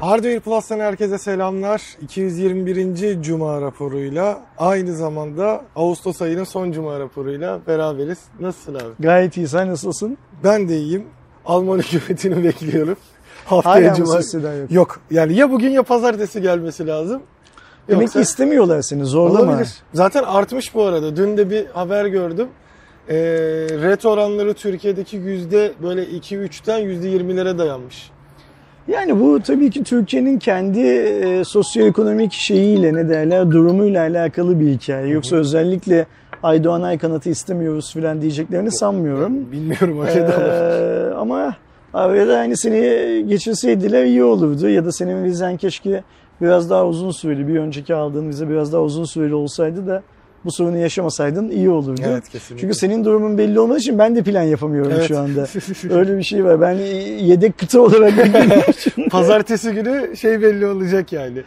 Hardware Plus'tan herkese selamlar. 221. Cuma raporuyla aynı zamanda Ağustos ayının son Cuma raporuyla beraberiz. Nasılsın abi? Gayet iyi. Sen nasılsın? Ben de iyiyim. Alman hükümetini bekliyorum. Haftaya Hala Cuma. yok? Yok. Yani ya bugün ya pazartesi gelmesi lazım. Demek Yoksa- istemiyorlar seni zorlama. Olabilir. Zaten artmış bu arada. Dün de bir haber gördüm. Ee, ret oranları Türkiye'deki yüzde böyle 2-3'ten yüzde 20'lere dayanmış. Yani bu tabii ki Türkiye'nin kendi e, sosyoekonomik şeyiyle ne derler durumuyla alakalı bir hikaye. Yoksa özellikle Aydoğan Aykanat'ı istemiyoruz falan diyeceklerini sanmıyorum. Bilmiyorum öyle de. Ee, ama abi ya da hani seni geçirseydiler iyi olurdu ya da senin vizen keşke biraz daha uzun süreli bir önceki aldığın vize biraz daha uzun süreli olsaydı da bu sorunu yaşamasaydın iyi olurdu. Evet kesinlikle. Çünkü senin durumun belli olmadığı için ben de plan yapamıyorum Evet. şu anda. Öyle bir şey var. Ben yedek kıta olarak. Pazartesi günü şey belli olacak yani.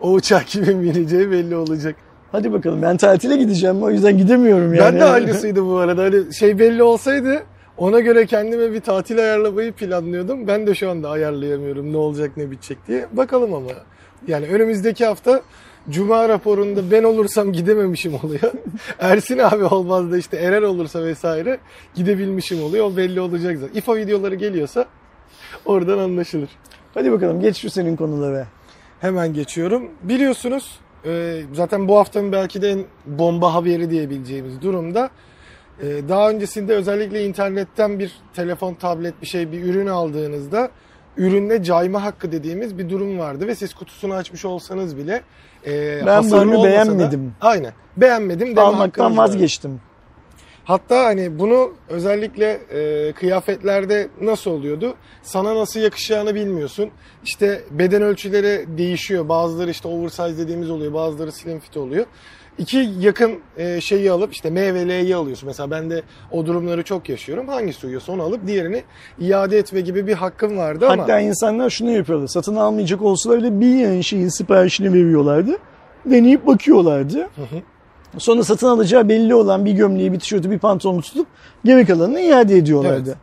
O uçak kimin bineceği belli olacak. Hadi bakalım ben tatile gideceğim o yüzden gidemiyorum yani. Ben de aynısıydı bu arada. Hani şey belli olsaydı ona göre kendime bir tatil ayarlamayı planlıyordum. Ben de şu anda ayarlayamıyorum ne olacak ne bitecek diye. Bakalım ama. Yani önümüzdeki hafta Cuma raporunda ben olursam gidememişim oluyor. Ersin abi olmaz da işte Eren olursa vesaire gidebilmişim oluyor. O belli olacak zaten. İFA videoları geliyorsa oradan anlaşılır. Hadi bakalım geç şu senin konulara. Hemen geçiyorum. Biliyorsunuz e, zaten bu haftanın belki de en bomba haberi diyebileceğimiz durumda. e, Daha öncesinde özellikle internetten bir telefon, tablet bir şey, bir ürün aldığınızda üründe cayma hakkı dediğimiz bir durum vardı ve siz kutusunu açmış olsanız bile e, Ben bu ürünü olmasa da- beğenmedim. aynen. Beğenmedim deme Almaktan var. vazgeçtim. Hatta hani bunu özellikle e, kıyafetlerde nasıl oluyordu? Sana nasıl yakışacağını bilmiyorsun. İşte beden ölçüleri değişiyor. Bazıları işte oversize dediğimiz oluyor. Bazıları slim fit oluyor. İki yakın e, şeyi alıp işte M ve L'yi alıyorsun. Mesela ben de o durumları çok yaşıyorum. Hangisi uyuyorsa onu alıp diğerini iade etme gibi bir hakkım vardı ama Hatta insanlar şunu yapıyorlar. Satın almayacak olsalar bile bir yani şeyin siparişini veriyorlardı. Deneyip bakıyorlardı. Sonra satın alacağı belli olan bir gömleği, bir tişörtü, bir pantolonu tutup geri kalanını iade ediyorlardı.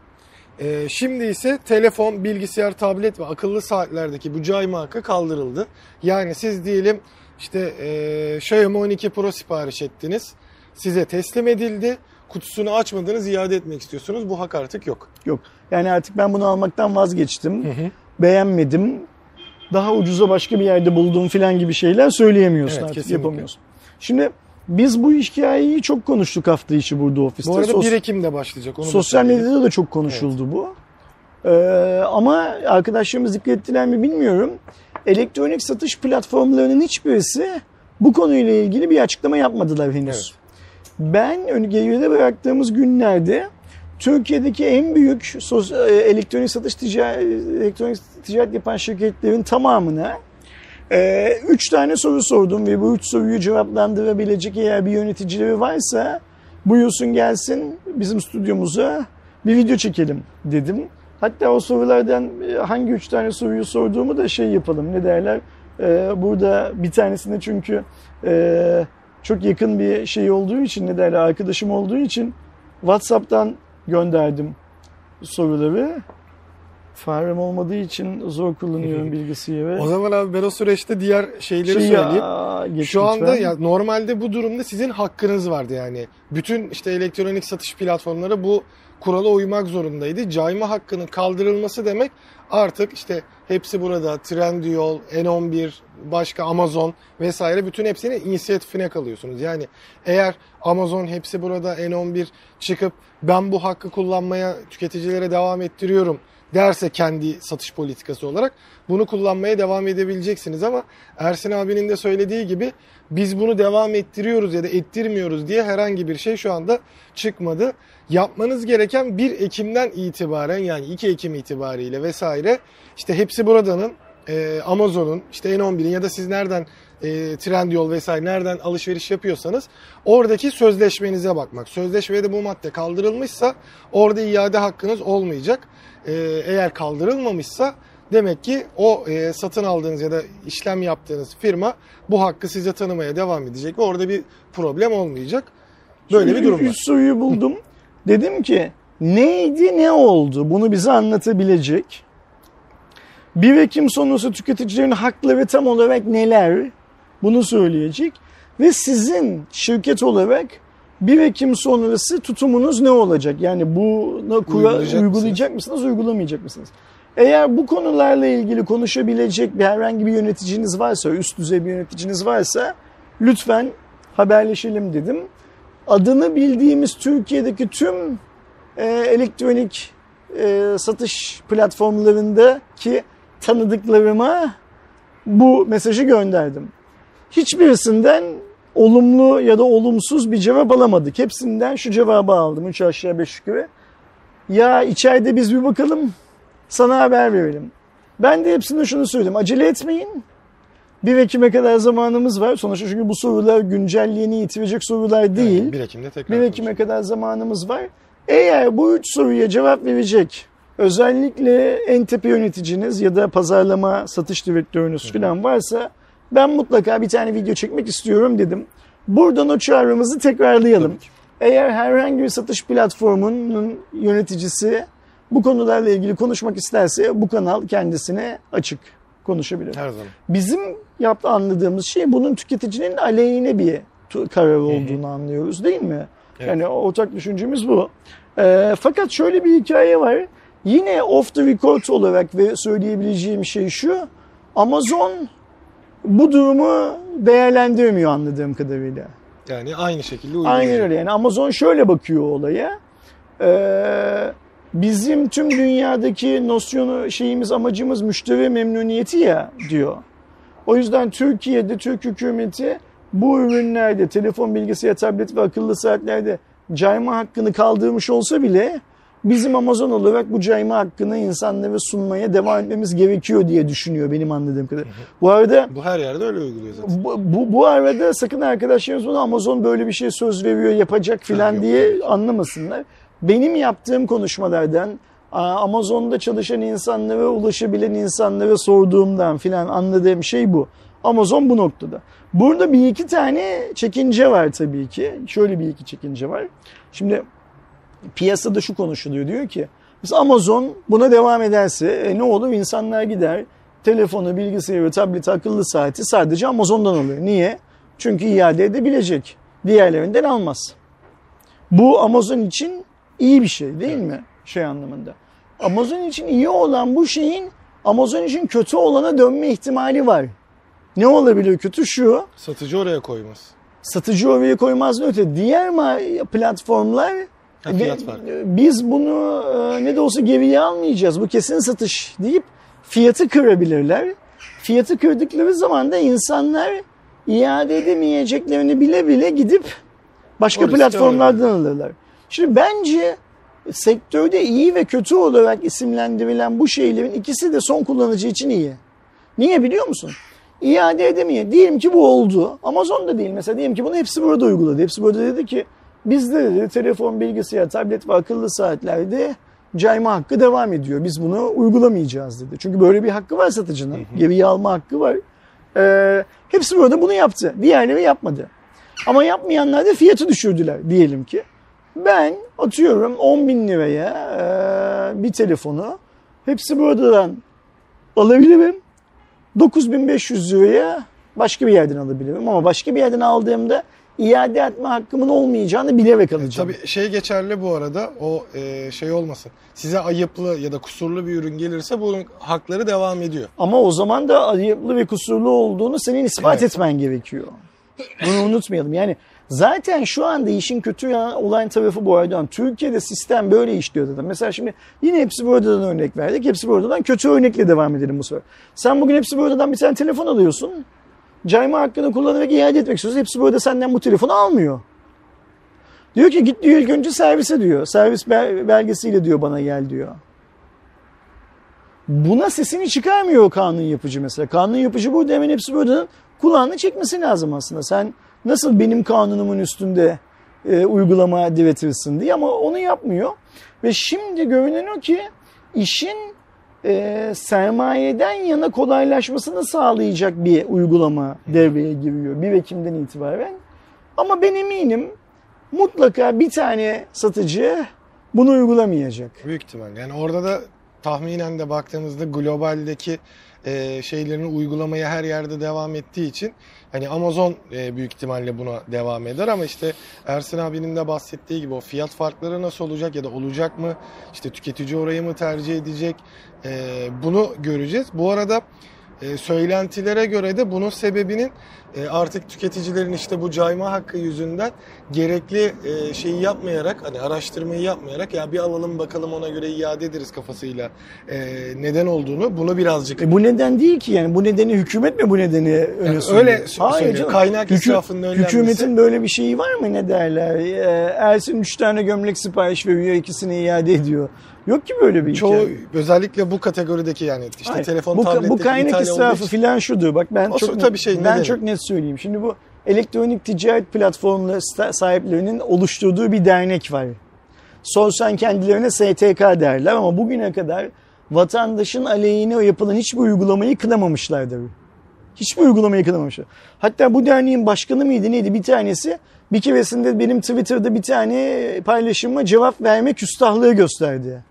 Evet. Ee, şimdi ise telefon, bilgisayar, tablet ve akıllı saatlerdeki bu cayma hakkı kaldırıldı. Yani siz diyelim işte e, Xiaomi 12 Pro sipariş ettiniz. Size teslim edildi. Kutusunu açmadınız, iade etmek istiyorsunuz. Bu hak artık yok. Yok. Yani artık ben bunu almaktan vazgeçtim. Beğenmedim. Daha ucuza başka bir yerde buldum filan gibi şeyler söyleyemiyorsun Evet, artık kesinlikle. yapamıyorsun. Şimdi biz bu hikayeyi çok konuştuk hafta içi burada ofiste. Bu arada Sos- 1 Ekim'de başlayacak. Onu Sosyal medyada da çok konuşuldu bu. Ee, ama arkadaşlarımız dikkat ettiler mi bilmiyorum. Elektronik satış platformlarının hiçbirisi bu konuyla ilgili bir açıklama yapmadılar henüz. Evet. Ben geride bıraktığımız günlerde Türkiye'deki en büyük sos- e, elektronik satış ticaret, elektronik ticaret yapan şirketlerin tamamına e, üç tane soru sordum ve bu üç soruyu cevaplandırabilecek eğer bir yöneticileri varsa buyursun gelsin bizim stüdyomuza bir video çekelim dedim. Hatta o sorulardan e, hangi üç tane soruyu sorduğumu da şey yapalım ne derler. E, burada bir tanesinde çünkü e, çok yakın bir şey olduğu için ne derler arkadaşım olduğu için WhatsApp'tan gönderdim soruları. Farem olmadığı için zor kullanıyorum bilgisayarı. O zaman abi ben o süreçte diğer şeyleri Şey söyleyeyim. ya, Şu anda lütfen. ya normalde bu durumda sizin hakkınız vardı yani. Bütün işte elektronik satış platformları bu kurala uymak zorundaydı. Cayma hakkının kaldırılması demek artık işte hepsi burada Trendyol, N11, başka Amazon vesaire bütün hepsinin inisiyatifine kalıyorsunuz. Yani eğer Amazon hepsi burada N11 çıkıp ben bu hakkı kullanmaya tüketicilere devam ettiriyorum derse kendi satış politikası olarak bunu kullanmaya devam edebileceksiniz ama Ersin abinin de söylediği gibi biz bunu devam ettiriyoruz ya da ettirmiyoruz diye herhangi bir şey şu anda çıkmadı. Yapmanız gereken 1 Ekim'den itibaren yani 2 Ekim itibariyle vesaire işte hepsi buradanın e, Amazon'un işte N11'in ya da siz nereden e, Trendyol vesaire nereden alışveriş yapıyorsanız oradaki sözleşmenize bakmak. Sözleşmede bu madde kaldırılmışsa orada iade hakkınız olmayacak. E, eğer kaldırılmamışsa demek ki o e, satın aldığınız ya da işlem yaptığınız firma bu hakkı size tanımaya devam edecek ve orada bir problem olmayacak. Böyle bir durum var. Üç soruyu buldum. Dedim ki neydi ne oldu? Bunu bize anlatabilecek. 1 Ekim sonrası tüketicilerin hakları tam olarak neler? Bunu söyleyecek. Ve sizin şirket olarak 1 Ekim sonrası tutumunuz ne olacak? Yani bunu kura, Uygulayacak uygulayacak, mısınız, uygulamayacak mısınız? Eğer bu konularla ilgili konuşabilecek bir herhangi bir yöneticiniz varsa, üst düzey bir yöneticiniz varsa lütfen haberleşelim dedim. Adını bildiğimiz Türkiye'deki tüm e, elektronik e, satış platformlarındaki tanıdıklarıma bu mesajı gönderdim. Hiçbirisinden olumlu ya da olumsuz bir cevap alamadık. Hepsinden şu cevabı aldım. Üç aşağı beş yukarı. Ya içeride biz bir bakalım sana haber verelim. Ben de hepsine şunu söyledim. Acele etmeyin. 1 Ekim'e kadar zamanımız var. Sonuçta çünkü bu sorular güncelliğini yitirecek sorular değil. Yani 1 Ekim'de tekrar 1 Ekim'e kadar zamanımız var. Eğer bu üç soruya cevap verecek özellikle en tepe yöneticiniz ya da pazarlama satış direktörünüz falan varsa ben mutlaka bir tane video çekmek istiyorum dedim. Buradan o çağrımızı tekrarlayalım. Eğer herhangi bir satış platformunun yöneticisi bu konularla ilgili konuşmak isterse bu kanal kendisine açık konuşabilir. Her zaman. Bizim yaptı anladığımız şey bunun tüketicinin aleyhine bir karar olduğunu anlıyoruz değil mi? Evet. Yani ortak düşüncemiz bu. Ee, fakat şöyle bir hikaye var. Yine off the record olarak ve söyleyebileceğim şey şu. Amazon bu durumu değerlendirmiyor anladığım kadarıyla. Yani aynı şekilde uygulayacak. Aynen öyle. Yani Amazon şöyle bakıyor olaya. Ee, bizim tüm dünyadaki nosyonu şeyimiz amacımız müşteri memnuniyeti ya diyor. O yüzden Türkiye'de Türk hükümeti bu ürünlerde telefon, bilgisayar, tablet ve akıllı saatlerde cayma hakkını kaldırmış olsa bile bizim Amazon olarak bu cayma hakkını insanlara sunmaya devam etmemiz gerekiyor diye düşünüyor benim anladığım kadar. Bu arada Bu her yerde öyle uyguluyor zaten. bu, bu, bu arada sakın arkadaşlarımız bunu Amazon böyle bir şey söz veriyor yapacak filan diye anlamasınlar. Benim yaptığım konuşmalardan Amazon'da çalışan insanlara ulaşabilen insanlara sorduğumdan filan anladığım şey bu. Amazon bu noktada. Burada bir iki tane çekince var tabii ki. Şöyle bir iki çekince var. Şimdi piyasada şu konuşuluyor diyor ki biz Amazon buna devam ederse e, ne olur insanlar gider telefonu, bilgisayarı, tableti, akıllı saati sadece Amazon'dan alıyor. Niye? Çünkü iade edebilecek. Diğerlerinden almaz. Bu Amazon için iyi bir şey değil mi? Şey anlamında. Amazon için iyi olan bu şeyin Amazon için kötü olana dönme ihtimali var. Ne olabilir kötü? Şu, Satıcı oraya koymaz. satıcı oraya koymaz öte. Diğer platformlar Ha, ve- farkı. biz bunu e, ne de olsa geriye almayacağız. Bu kesin satış deyip fiyatı kırabilirler. Fiyatı kırdıkları zaman da insanlar iade edemeyeceklerini bile bile gidip başka O riski platformlardan alırlar. Şimdi bence sektörde iyi ve kötü olarak isimlendirilen bu şeylerin ikisi de son kullanıcı için iyi. Niye biliyor musun? İade edemiyor. Diyelim ki bu oldu. Amazon da değil mesela. Diyelim ki bunu hepsi burada uyguladı. Hepsi burada dedi ki bizde dedi telefon, bilgisayar, tablet ve akıllı saatlerde cayma hakkı devam ediyor. Biz bunu uygulamayacağız dedi. Çünkü böyle bir hakkı var satıcının. Geriye alma hakkı var. Ee, hepsi burada bunu yaptı. Diğerleri yapmadı. Ama yapmayanlar da fiyatı düşürdüler diyelim ki. Ben atıyorum 10 bin liraya e, bir telefonu hepsi buradan alabilirim. 9500 liraya başka bir yerden alabilirim. Ama başka bir yerden aldığımda iade etme hakkımın olmayacağını bilerek alacağım. Tabii şey geçerli bu arada o e, şey olmasın. Size ayıplı ya da kusurlu bir ürün gelirse bunun hakları devam ediyor. Ama o zaman da ayıplı ve kusurlu olduğunu senin ispat Evet. etmen gerekiyor. Bunu unutmayalım. Yani zaten şu anda işin kötü ya- olan tarafı bu arada Türkiye'de sistem böyle işliyor zaten. Mesela şimdi yine hepsi buradan örnek verdik. Hepsi buradan kötü örnekle devam edelim bu sefer. Sen bugün hepsi buradan bir tane telefon alıyorsun. Cayma hakkını kullanarak iade etmek istiyorsun. Hepsi burada senden bu telefonu almıyor. Diyor ki git diyor ilk önce servise diyor. Servis bel- belgesiyle diyor bana gel diyor. Buna sesini çıkarmıyor kanun yapıcı mesela. Kanun yapıcı burada hemen hepsi buradan kulağını çekmesi lazım aslında. Sen nasıl benim kanunumun üstünde e, uygulama diretirsin diye ama onu yapmıyor. Ve şimdi görünen o ki işin e, sermayeden yana kolaylaşmasını sağlayacak bir uygulama devreye giriyor 1 Ekim'den itibaren. Ama ben eminim mutlaka bir tane satıcı bunu uygulamayacak. Büyük ihtimal. Yani orada da tahminen de baktığımızda globaldeki e, şeylerini uygulamaya her yerde devam ettiği için hani Amazon e, büyük ihtimalle buna devam eder ama işte Ersin abinin de bahsettiği gibi o fiyat farkları nasıl olacak ya da olacak mı? İşte tüketici orayı mı tercih edecek? E, bunu göreceğiz. Bu arada e, söylentilere göre de bunun sebebinin e, artık tüketicilerin işte bu cayma hakkı yüzünden gerekli e, şeyi yapmayarak hani araştırmayı yapmayarak ya bir alalım bakalım ona göre iade ederiz kafasıyla e, neden olduğunu bunu birazcık E bu neden değil ki yani bu nedeni hükümet mi bu nedeni öne Yani öyle sö- söylüyor. canım. Kaynak Hükü- israfının önlenmesi. Hükümetin böyle bir şeyi var mı ne derler? Ee, Ersin 3 tane gömlek sipariş veriyor ikisini iade ediyor. Yok ki böyle bir çoğu hikaye. özellikle bu kategorideki yani işte Hayır, telefon bu, tabletteki bu kaynak israfı filan şudur. Bak ben O çok tabii şey, ben nedeni. çok net söyleyeyim. Şimdi bu elektronik ticaret platformları sahiplerinin oluşturduğu bir dernek var. Sorsan kendilerine STK derler ama bugüne kadar vatandaşın aleyhine yapılan hiçbir uygulamayı kınamamışlardır. Hiçbir uygulamayı kınamamışlar. Hatta bu derneğin başkanı mıydı neydi bir tanesi bir keresinde benim Twitter'da bir tane paylaşıma cevap verme küstahlığı gösterdi.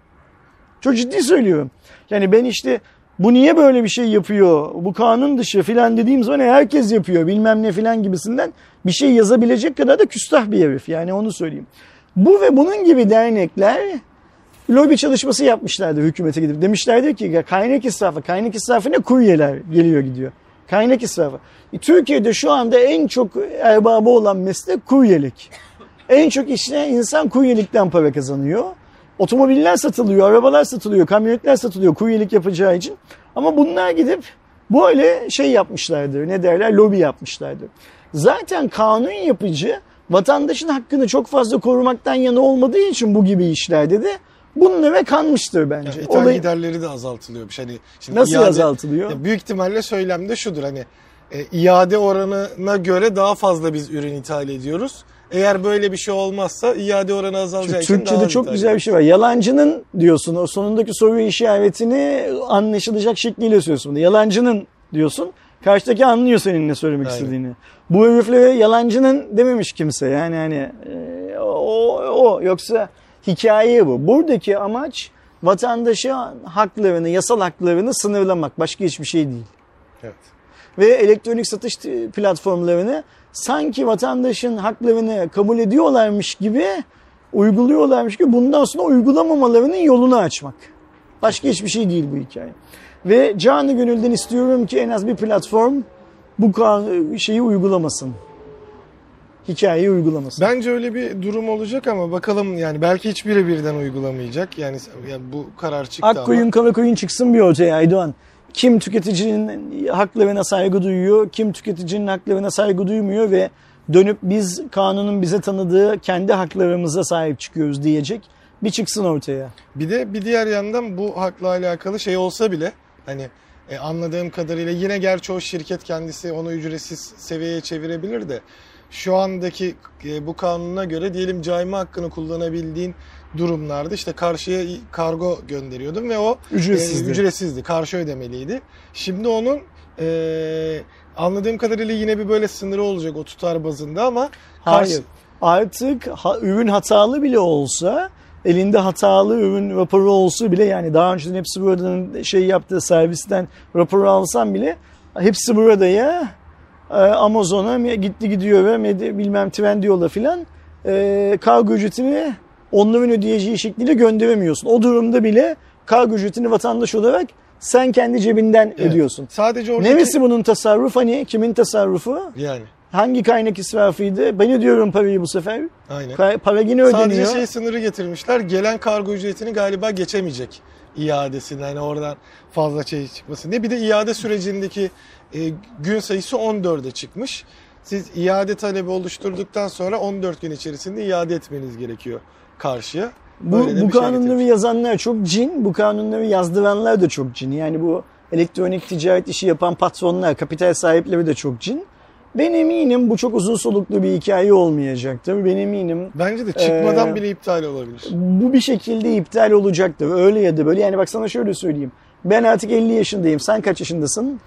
Çok ciddi söylüyorum. Yani ben işte bu niye böyle bir şey yapıyor? Bu kanun dışı filan dediğim zaman "E, herkes yapıyor bilmem ne filan gibisinden bir şey yazabilecek kadar da küstah bir herif. Yani onu söyleyeyim. Bu ve bunun gibi dernekler lobi çalışması yapmışlardı hükümete gidip. Demişlerdi ki "Ya kaynak israfı, kaynak israfı ne kuryeler geliyor gidiyor. Kaynak israfı. E, Türkiye'de şu anda en çok erbabı olan meslek kuryelik. En çok işleyen insan kuryelikten para kazanıyor. Otomobiller satılıyor, arabalar satılıyor, kamyonetler satılıyor kuryelik yapacağı için. Ama bunlar gidip böyle şey yapmışlardır, ne derler, lobi yapmışlardır. Zaten kanun yapıcı vatandaşın hakkını çok fazla korumaktan yana olmadığı için bu gibi işlerde de bunlara kanmıştır bence. Yani ithal Olay- giderleri de azaltılıyormuş. Hani şimdi Nasıl iade- azaltılıyor? Ya büyük ihtimalle söylemde şudur hani e, iade oranına göre daha fazla biz ürün ithal ediyoruz. Eğer böyle bir şey olmazsa iade oranı daha Türkçe'de çok ithal güzel bir şey var. Yalancının diyorsun o sonundaki soru işaretini anlaşılacak şekliyle söylüyorsun. Yalancının diyorsun. Karşıdaki anlıyor senin ne söylemek Aynen. istediğini. Bu heriflere yalancının dememiş kimse. Yani hani o, o yoksa hikaye bu. Buradaki amaç vatandaşın haklarını, yasal haklarını sınırlamak. Başka hiçbir şey değil Evet. Ve elektronik satış platformlarını sanki vatandaşın haklarını kabul ediyorlarmış gibi uyguluyorlarmış gibi bundan sonra uygulamamalarının yolunu açmak. Başka hiçbir şey değil bu hikaye. Ve canı gönülden istiyorum ki en az bir platform bu şeyi uygulamasın. Hikayeyi uygulamasın. Bence öyle bir durum olacak ama bakalım yani belki hiçbiri birden uygulamayacak. Yani, yani bu karar çıktı Akkoyun ama. kara koyun çıksın bir ortaya Aydoğan. Kim tüketicinin haklarına saygı duyuyor, kim tüketicinin haklarına saygı duymuyor ve dönüp biz kanunun bize tanıdığı kendi haklarımıza sahip çıkıyoruz diyecek bir çıksın ortaya. Bir de bir diğer yandan bu hakla alakalı şey olsa bile hani e, anladığım kadarıyla yine gerçi o şirket kendisi onu ücretsiz seviyeye çevirebilir de şu andaki e, bu kanuna göre diyelim cayma hakkını kullanabildiğin durumlarda işte karşıya kargo gönderiyordun ve o Ücretsizdi. e, ücretsizdi. Karşı ödemeliydi. Şimdi onun e, anladığım kadarıyla yine bir böyle sınırı olacak o tutar bazında ama karşı- Hayır. Artık ha- ürün hatalı bile olsa elinde hatalı ürün raporu olsa bile yani daha önceden hepsi buradan şey yaptığı servisten raporu alsam bile hepsi burada ya e, Amazon'a gitti gidiyor ve bilmem Trendyol'a filan e, kargo ücretini onların ödeyeceği şekliyle gönderemiyorsun. O durumda bile kargo ücretini vatandaş olarak sen kendi cebinden Evet. ödüyorsun. Sadece oradaki Neresi bunun tasarruf hani kimin tasarrufu? yani Hangi kaynak israfıydı? Ben ödüyorum parayı bu sefer. aynen. Ka- Para yine ödeniyor. Sadece şey sınırı getirmişler. Gelen kargo ücretini galiba geçemeyecek iadesini. Hani oradan fazla şey çıkmasın diye. Bir de iade sürecindeki e, gün sayısı 14'e çıkmış. Siz iade talebi oluşturduktan sonra 14 gün içerisinde iade etmeniz gerekiyor de bu bu şey kanunları getirmiş. yazanlar çok cin, bu kanunları yazdıranlar da çok cin. Yani bu elektronik ticaret işi yapan patronlar, kapital sahipleri de çok cin. Ben eminim bu çok uzun soluklu bir hikaye olmayacaktır. Ben eminim Bence de çıkmadan Ee, bile iptal olabilir. bu bir şekilde iptal olacaktır. Öyle ya da böyle. Yani bak sana şöyle söyleyeyim. Ben artık 50 yaşındayım. Sen kaç yaşındasın?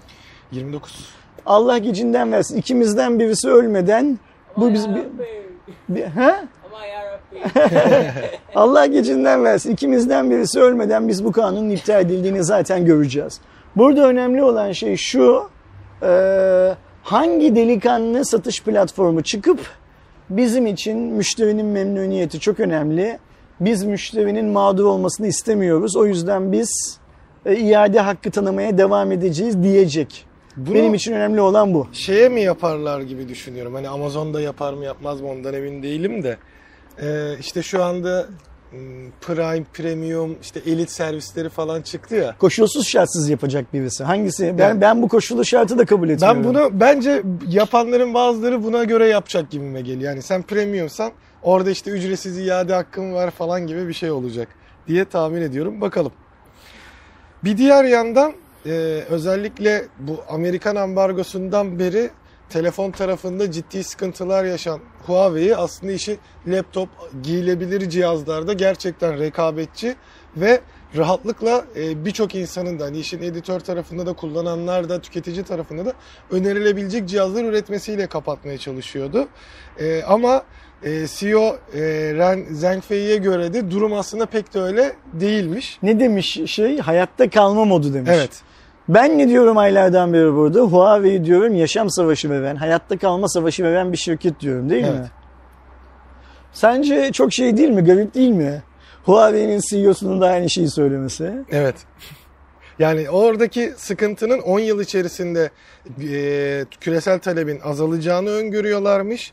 29. Allah gecinden versin. İkimizden birisi ölmeden bu biz bir, bir, ha? Ama yarabbim. Allah gecinden versin. İkimizden birisi ölmeden biz bu kanunun iptal edildiğini zaten göreceğiz. Burada önemli olan şey şu. e, hangi delikanlı satış platformu çıkıp bizim için müşterinin memnuniyeti çok önemli. Biz müşterinin mağdur olmasını istemiyoruz. O yüzden biz e, iade hakkı tanımaya devam edeceğiz diyecek. Bunu- Benim için önemli olan bu. şeye mi yaparlar gibi düşünüyorum. Hani Amazon'da yapar mı yapmaz mı ondan emin değilim de. Ee, işte şu anda hmm, Prime, Premium, işte Elite servisleri falan çıktı ya. Koşulsuz şartsız yapacak birisi. Hangisi? Ben Yani- ben bu koşullu şartı da kabul etmiyorum. Ben bunu bence yapanların bazıları buna göre yapacak gibime geliyor. Yani sen premiumsan orada işte ücretsiz iade hakkın var falan gibi bir şey olacak diye tahmin ediyorum. Bakalım. Bir diğer yandan e, özellikle bu Amerikan ambargosundan beri telefon tarafında ciddi sıkıntılar yaşayan Huawei aslında işi laptop giyilebilir cihazlarda gerçekten rekabetçi ve rahatlıkla e, birçok insanın da hani işin editör tarafında da kullananlar da tüketici tarafında da önerilebilecek cihazlar üretmesiyle kapatmaya çalışıyordu. E, ama e, CEO Ren Zhengfei'ye göre de durum aslında pek de öyle değilmiş. Ne demiş şey? Hayatta kalma modu demiş. Evet. Ben ne diyorum aylardan beri burada? Huawei diyorum yaşam savaşı veren, hayatta kalma savaşı veren bir şirket diyorum değil mi? Evet. Sence çok şey değil mi? Garip değil mi? Huawei'nin CEO'sunun da aynı şeyi söylemesi. Evet. Yani oradaki sıkıntının 10 yıl içerisinde e, küresel talebin azalacağını öngörüyorlarmış.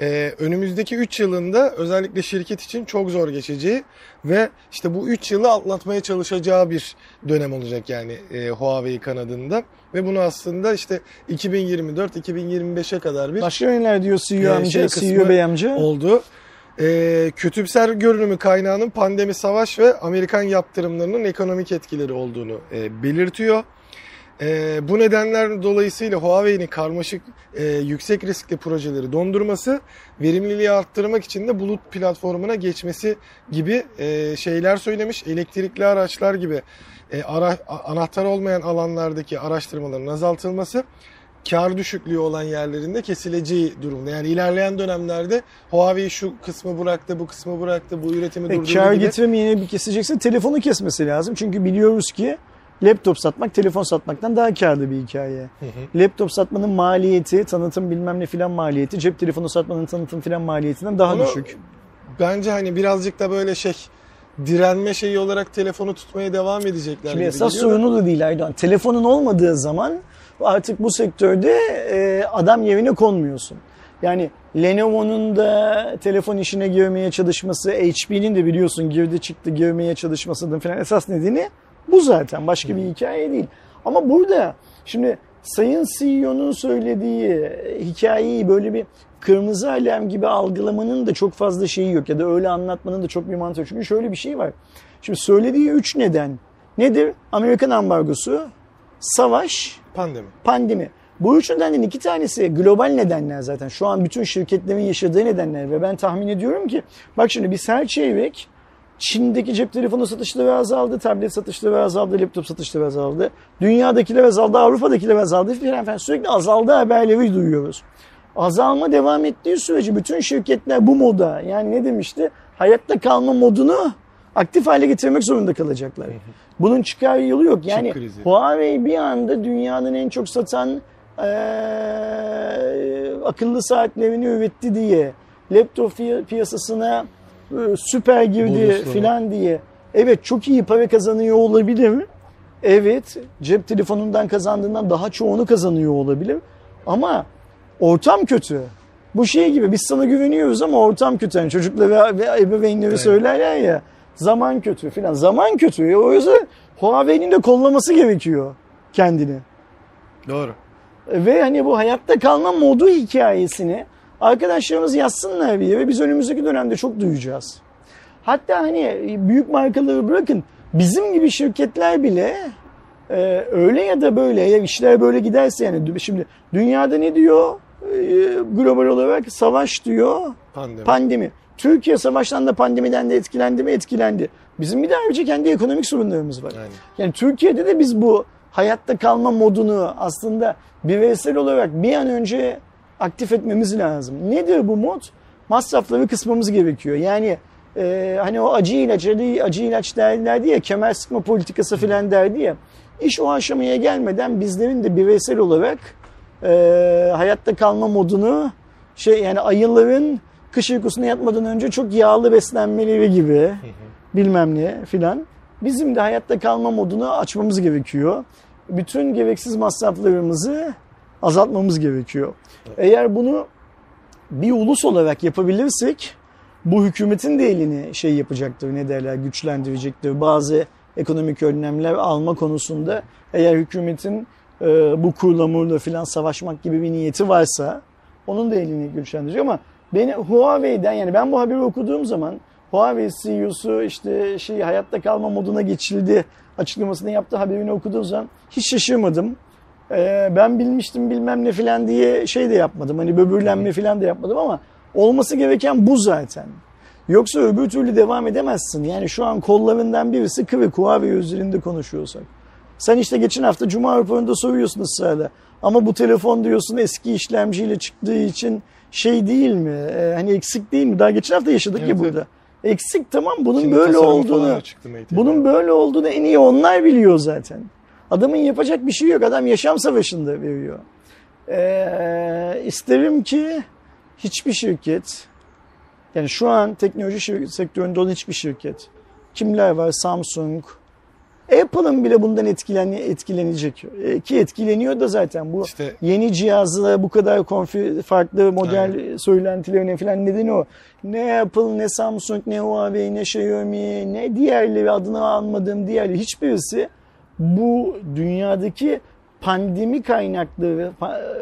E, önümüzdeki 3 yılında özellikle şirket için çok zor geçeceği ve işte bu 3 yılı atlatmaya çalışacağı bir dönem olacak yani e, Huawei kanadında. Ve bunu aslında işte 2024-2025'e kadar bir Başka neler diyor CEO Ee, amca, şey kısmı CEO bey amca? oldu. Ee, kötümser görünümü kaynağının pandemi, savaş ve Amerikan yaptırımlarının ekonomik etkileri olduğunu e, belirtiyor. E, bu nedenler dolayısıyla Huawei'nin karmaşık, e, yüksek riskli projeleri dondurması, verimliliği arttırmak için de bulut platformuna geçmesi gibi e, şeyler söylemiş. Elektrikli araçlar gibi e, ara, anahtar olmayan alanlardaki araştırmaların azaltılması, kar düşüklüğü olan yerlerinde kesileceği durumda. Yani ilerleyen dönemlerde Huawei şu kısmı bıraktı, bu kısmı bıraktı, bu üretimi E, durdurdu kar gibi. getirmeyene bir kesecekse telefonu kesmesi lazım. Çünkü biliyoruz ki laptop satmak telefon satmaktan daha karlı bir hikaye. Hı hı. Laptop satmanın maliyeti, tanıtım bilmem ne filan maliyeti, cep telefonu satmanın tanıtım filan maliyetinden daha Onu düşük. Bence hani birazcık da böyle şey direnme şeyi olarak telefonu tutmaya devam edecekler Şimdi esas sorunu da değil Aydoğan. Telefonun olmadığı zaman artık bu sektörde e, adam yerine konmuyorsun. Yani Lenovo'nun da telefon işine girmeye çalışması, HP'nin de biliyorsun girdi çıktı girmeye çalışmasının falan esas nedeni bu zaten. Başka bir hikaye değil. Ama burada şimdi Sayın CEO'nun söylediği hikayeyi böyle bir kırmızı alarm gibi algılamanın da çok fazla şeyi yok ya da öyle anlatmanın da çok bir mantığı yok. Çünkü şöyle bir şey var. Şimdi söylediği üç neden nedir? Amerikan ambargosu, savaş, Pandemi. pandemi. Bu üç nedenden iki tanesi global nedenler zaten. Şu an bütün şirketlerin yaşadığı nedenler ve ben tahmin ediyorum ki bak şimdi biz her çeyrek Çin'deki cep telefonu satışları azaldı, tablet satışları azaldı, laptop satışları azaldı. Dünyadakiler azaldı, Avrupa'dakiler azaldı filan falan sürekli azaldı haberleri duyuyoruz. Azalma devam ettiği sürece bütün şirketler bu moda yani ne demişti? Hayatta kalma modunu aktif hale getirmek zorunda kalacaklar. Bunun çıkar yolu yok. Yani. Huawei bir anda dünyanın en çok satan eee, akıllı saatlerini üretti diye laptop piyasasına süper girdi filan diye. Evet çok iyi para kazanıyor olabilir. Evet cep telefonundan kazandığından daha çoğunu kazanıyor olabilir. Ama ortam kötü. Bu şey gibi biz sana güveniyoruz ama ortam kötü. Yani çocuklara ve ebeveynleri söylerler ya zaman kötü filan. Zaman kötü. O yüzden Huawei'nin de kollaması gerekiyor kendini. Doğru. Ve hani bu hayatta kalma modu hikayesini arkadaşlarımız yazsınlar bir yere. Biz önümüzdeki dönemde çok duyacağız. Hatta hani büyük markaları bırakın bizim gibi şirketler bile e, öyle ya da böyle ya işler böyle giderse yani şimdi dünyada ne diyor E, global olarak savaş diyor Pandemi. pandemi. Türkiye savaştan da pandemiden de etkilendi mi? Etkilendi. Bizim bir de ayrıca kendi ekonomik sorunlarımız var. Aynen. Yani Türkiye'de de biz bu hayatta kalma modunu aslında bireysel olarak bir an önce aktif etmemiz lazım. Nedir bu mod? Masrafları kısmamız gerekiyor. Yani e, hani o acı ilaç, acı, ilaç derlerdi ya, kemer sıkma politikası falan derdi ya. İş o aşamaya gelmeden bizlerin de bireysel olarak e, hayatta kalma modunu şey yani ayıların kış uykusuna yatmadan önce çok yağlı beslenmeleri gibi bilmem ne filan. Bizim de hayatta kalma modunu açmamız gerekiyor. Bütün gereksiz masraflarımızı azaltmamız gerekiyor. Eğer bunu bir ulus olarak yapabilirsek bu hükümetin de elini şey yapacaktır ne derler güçlendirecektir. Bazı ekonomik önlemler alma konusunda eğer hükümetin e, bu kurla murla filan savaşmak gibi bir niyeti varsa onun da elini güçlendirecek ama beni Huawei'den yani ben bu haberi okuduğum zaman Huawei CEO'su işte şey hayatta kalma moduna geçildi açıklamasını yaptı haberini okuduğum zaman hiç şaşırmadım. Ee, ben bilmiştim bilmem ne filan diye şey de yapmadım. Hani böbürlenme filan da yapmadım ama olması gereken bu zaten. Yoksa öbür türlü devam edemezsin. Yani şu an kollarından birisi kıvı Huawei üzerinde konuşuyorsak. Sen işte geçen hafta Cuma raporunda soruyorsun ısrarla. Ama bu telefon diyorsun eski işlemciyle çıktığı için şey değil mi? Ee, hani eksik değil mi? Daha geçen hafta yaşadık Evet, ya evet. burada. Eksik tamam bunun Şimdi böyle olduğunu. Bunun böyle olduğunu en iyi onlar biliyor zaten. Adamın yapacak bir şey yok. Adam yaşam savaşında veriyor. Ee, isterim ki hiçbir şirket yani şu an teknoloji sektöründe olan hiçbir şirket kimler var? Samsung, Apple'ın bile bundan etkilen, etkilenecek. E, ki etkileniyor da zaten bu İşte- yeni cihazla bu kadar konfi, farklı model söylentilerine falan nedeni o. Ne Apple, ne Samsung, ne Huawei, ne Xiaomi, ne diğerleri adını almadığım diğerleri hiçbirisi bu dünyadaki pandemi kaynaklı ve,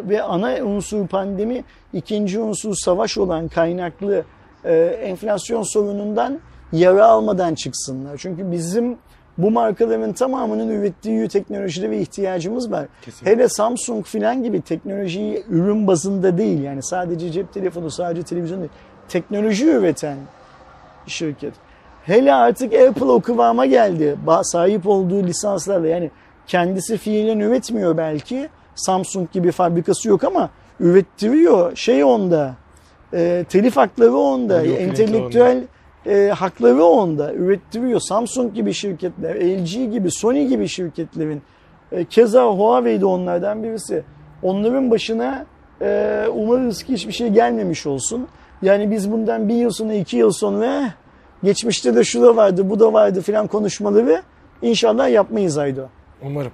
ve ana unsur pandemi, ikinci unsur savaş olan kaynaklı e, enflasyon sorunundan yara almadan çıksınlar. Çünkü bizim bu markaların tamamının ürettiği teknolojide ve ihtiyacımız var. Kesinlikle. Hele Samsung filan gibi teknolojiyi ürün bazında değil yani sadece cep telefonu, sadece televizyon değil. Teknoloji üreten şirket. Hele artık Apple o kıvama geldi. Sahip olduğu lisanslarla yani kendisi fiilen üretmiyor belki. Samsung gibi fabrikası yok ama ürettiriyor. Şey onda. E, telif hakları onda. Print'i entelektüel e, hakları onda. Ürettiriyor. Samsung gibi şirketler, LG gibi, Sony gibi şirketlerin e, keza Huawei de onlardan birisi. Onların başına e, umarız ki hiçbir şey gelmemiş olsun. Yani biz bundan bir yıl sonra, iki yıl sonra geçmişte de şu da vardı, bu da vardı filan konuşmaları inşallah yapmayız Aydo. Umarım.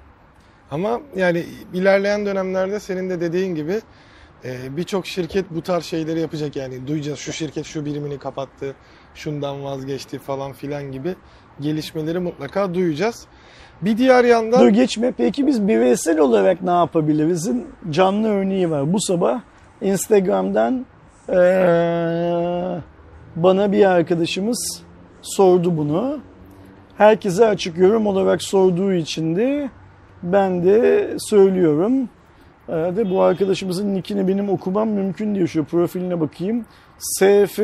Ama yani ilerleyen dönemlerde senin de dediğin gibi e, birçok şirket bu tarz şeyleri yapacak. Yani duyacağız şu şirket şu birimini kapattı, şundan vazgeçti falan filan gibi gelişmeleri mutlaka duyacağız. Bir diğer yandan Dur geçme. Peki biz bireysel olarak ne yapabiliriz'in canlı örneği var. Bu sabah Instagram'dan eee, bana bir arkadaşımız sordu bunu. Herkese açık yorum olarak sorduğu için de ben de söylüyorum. Ee, Ve bu arkadaşımızın nickini benim okumam mümkün diyor. Şu profiline bakayım. SF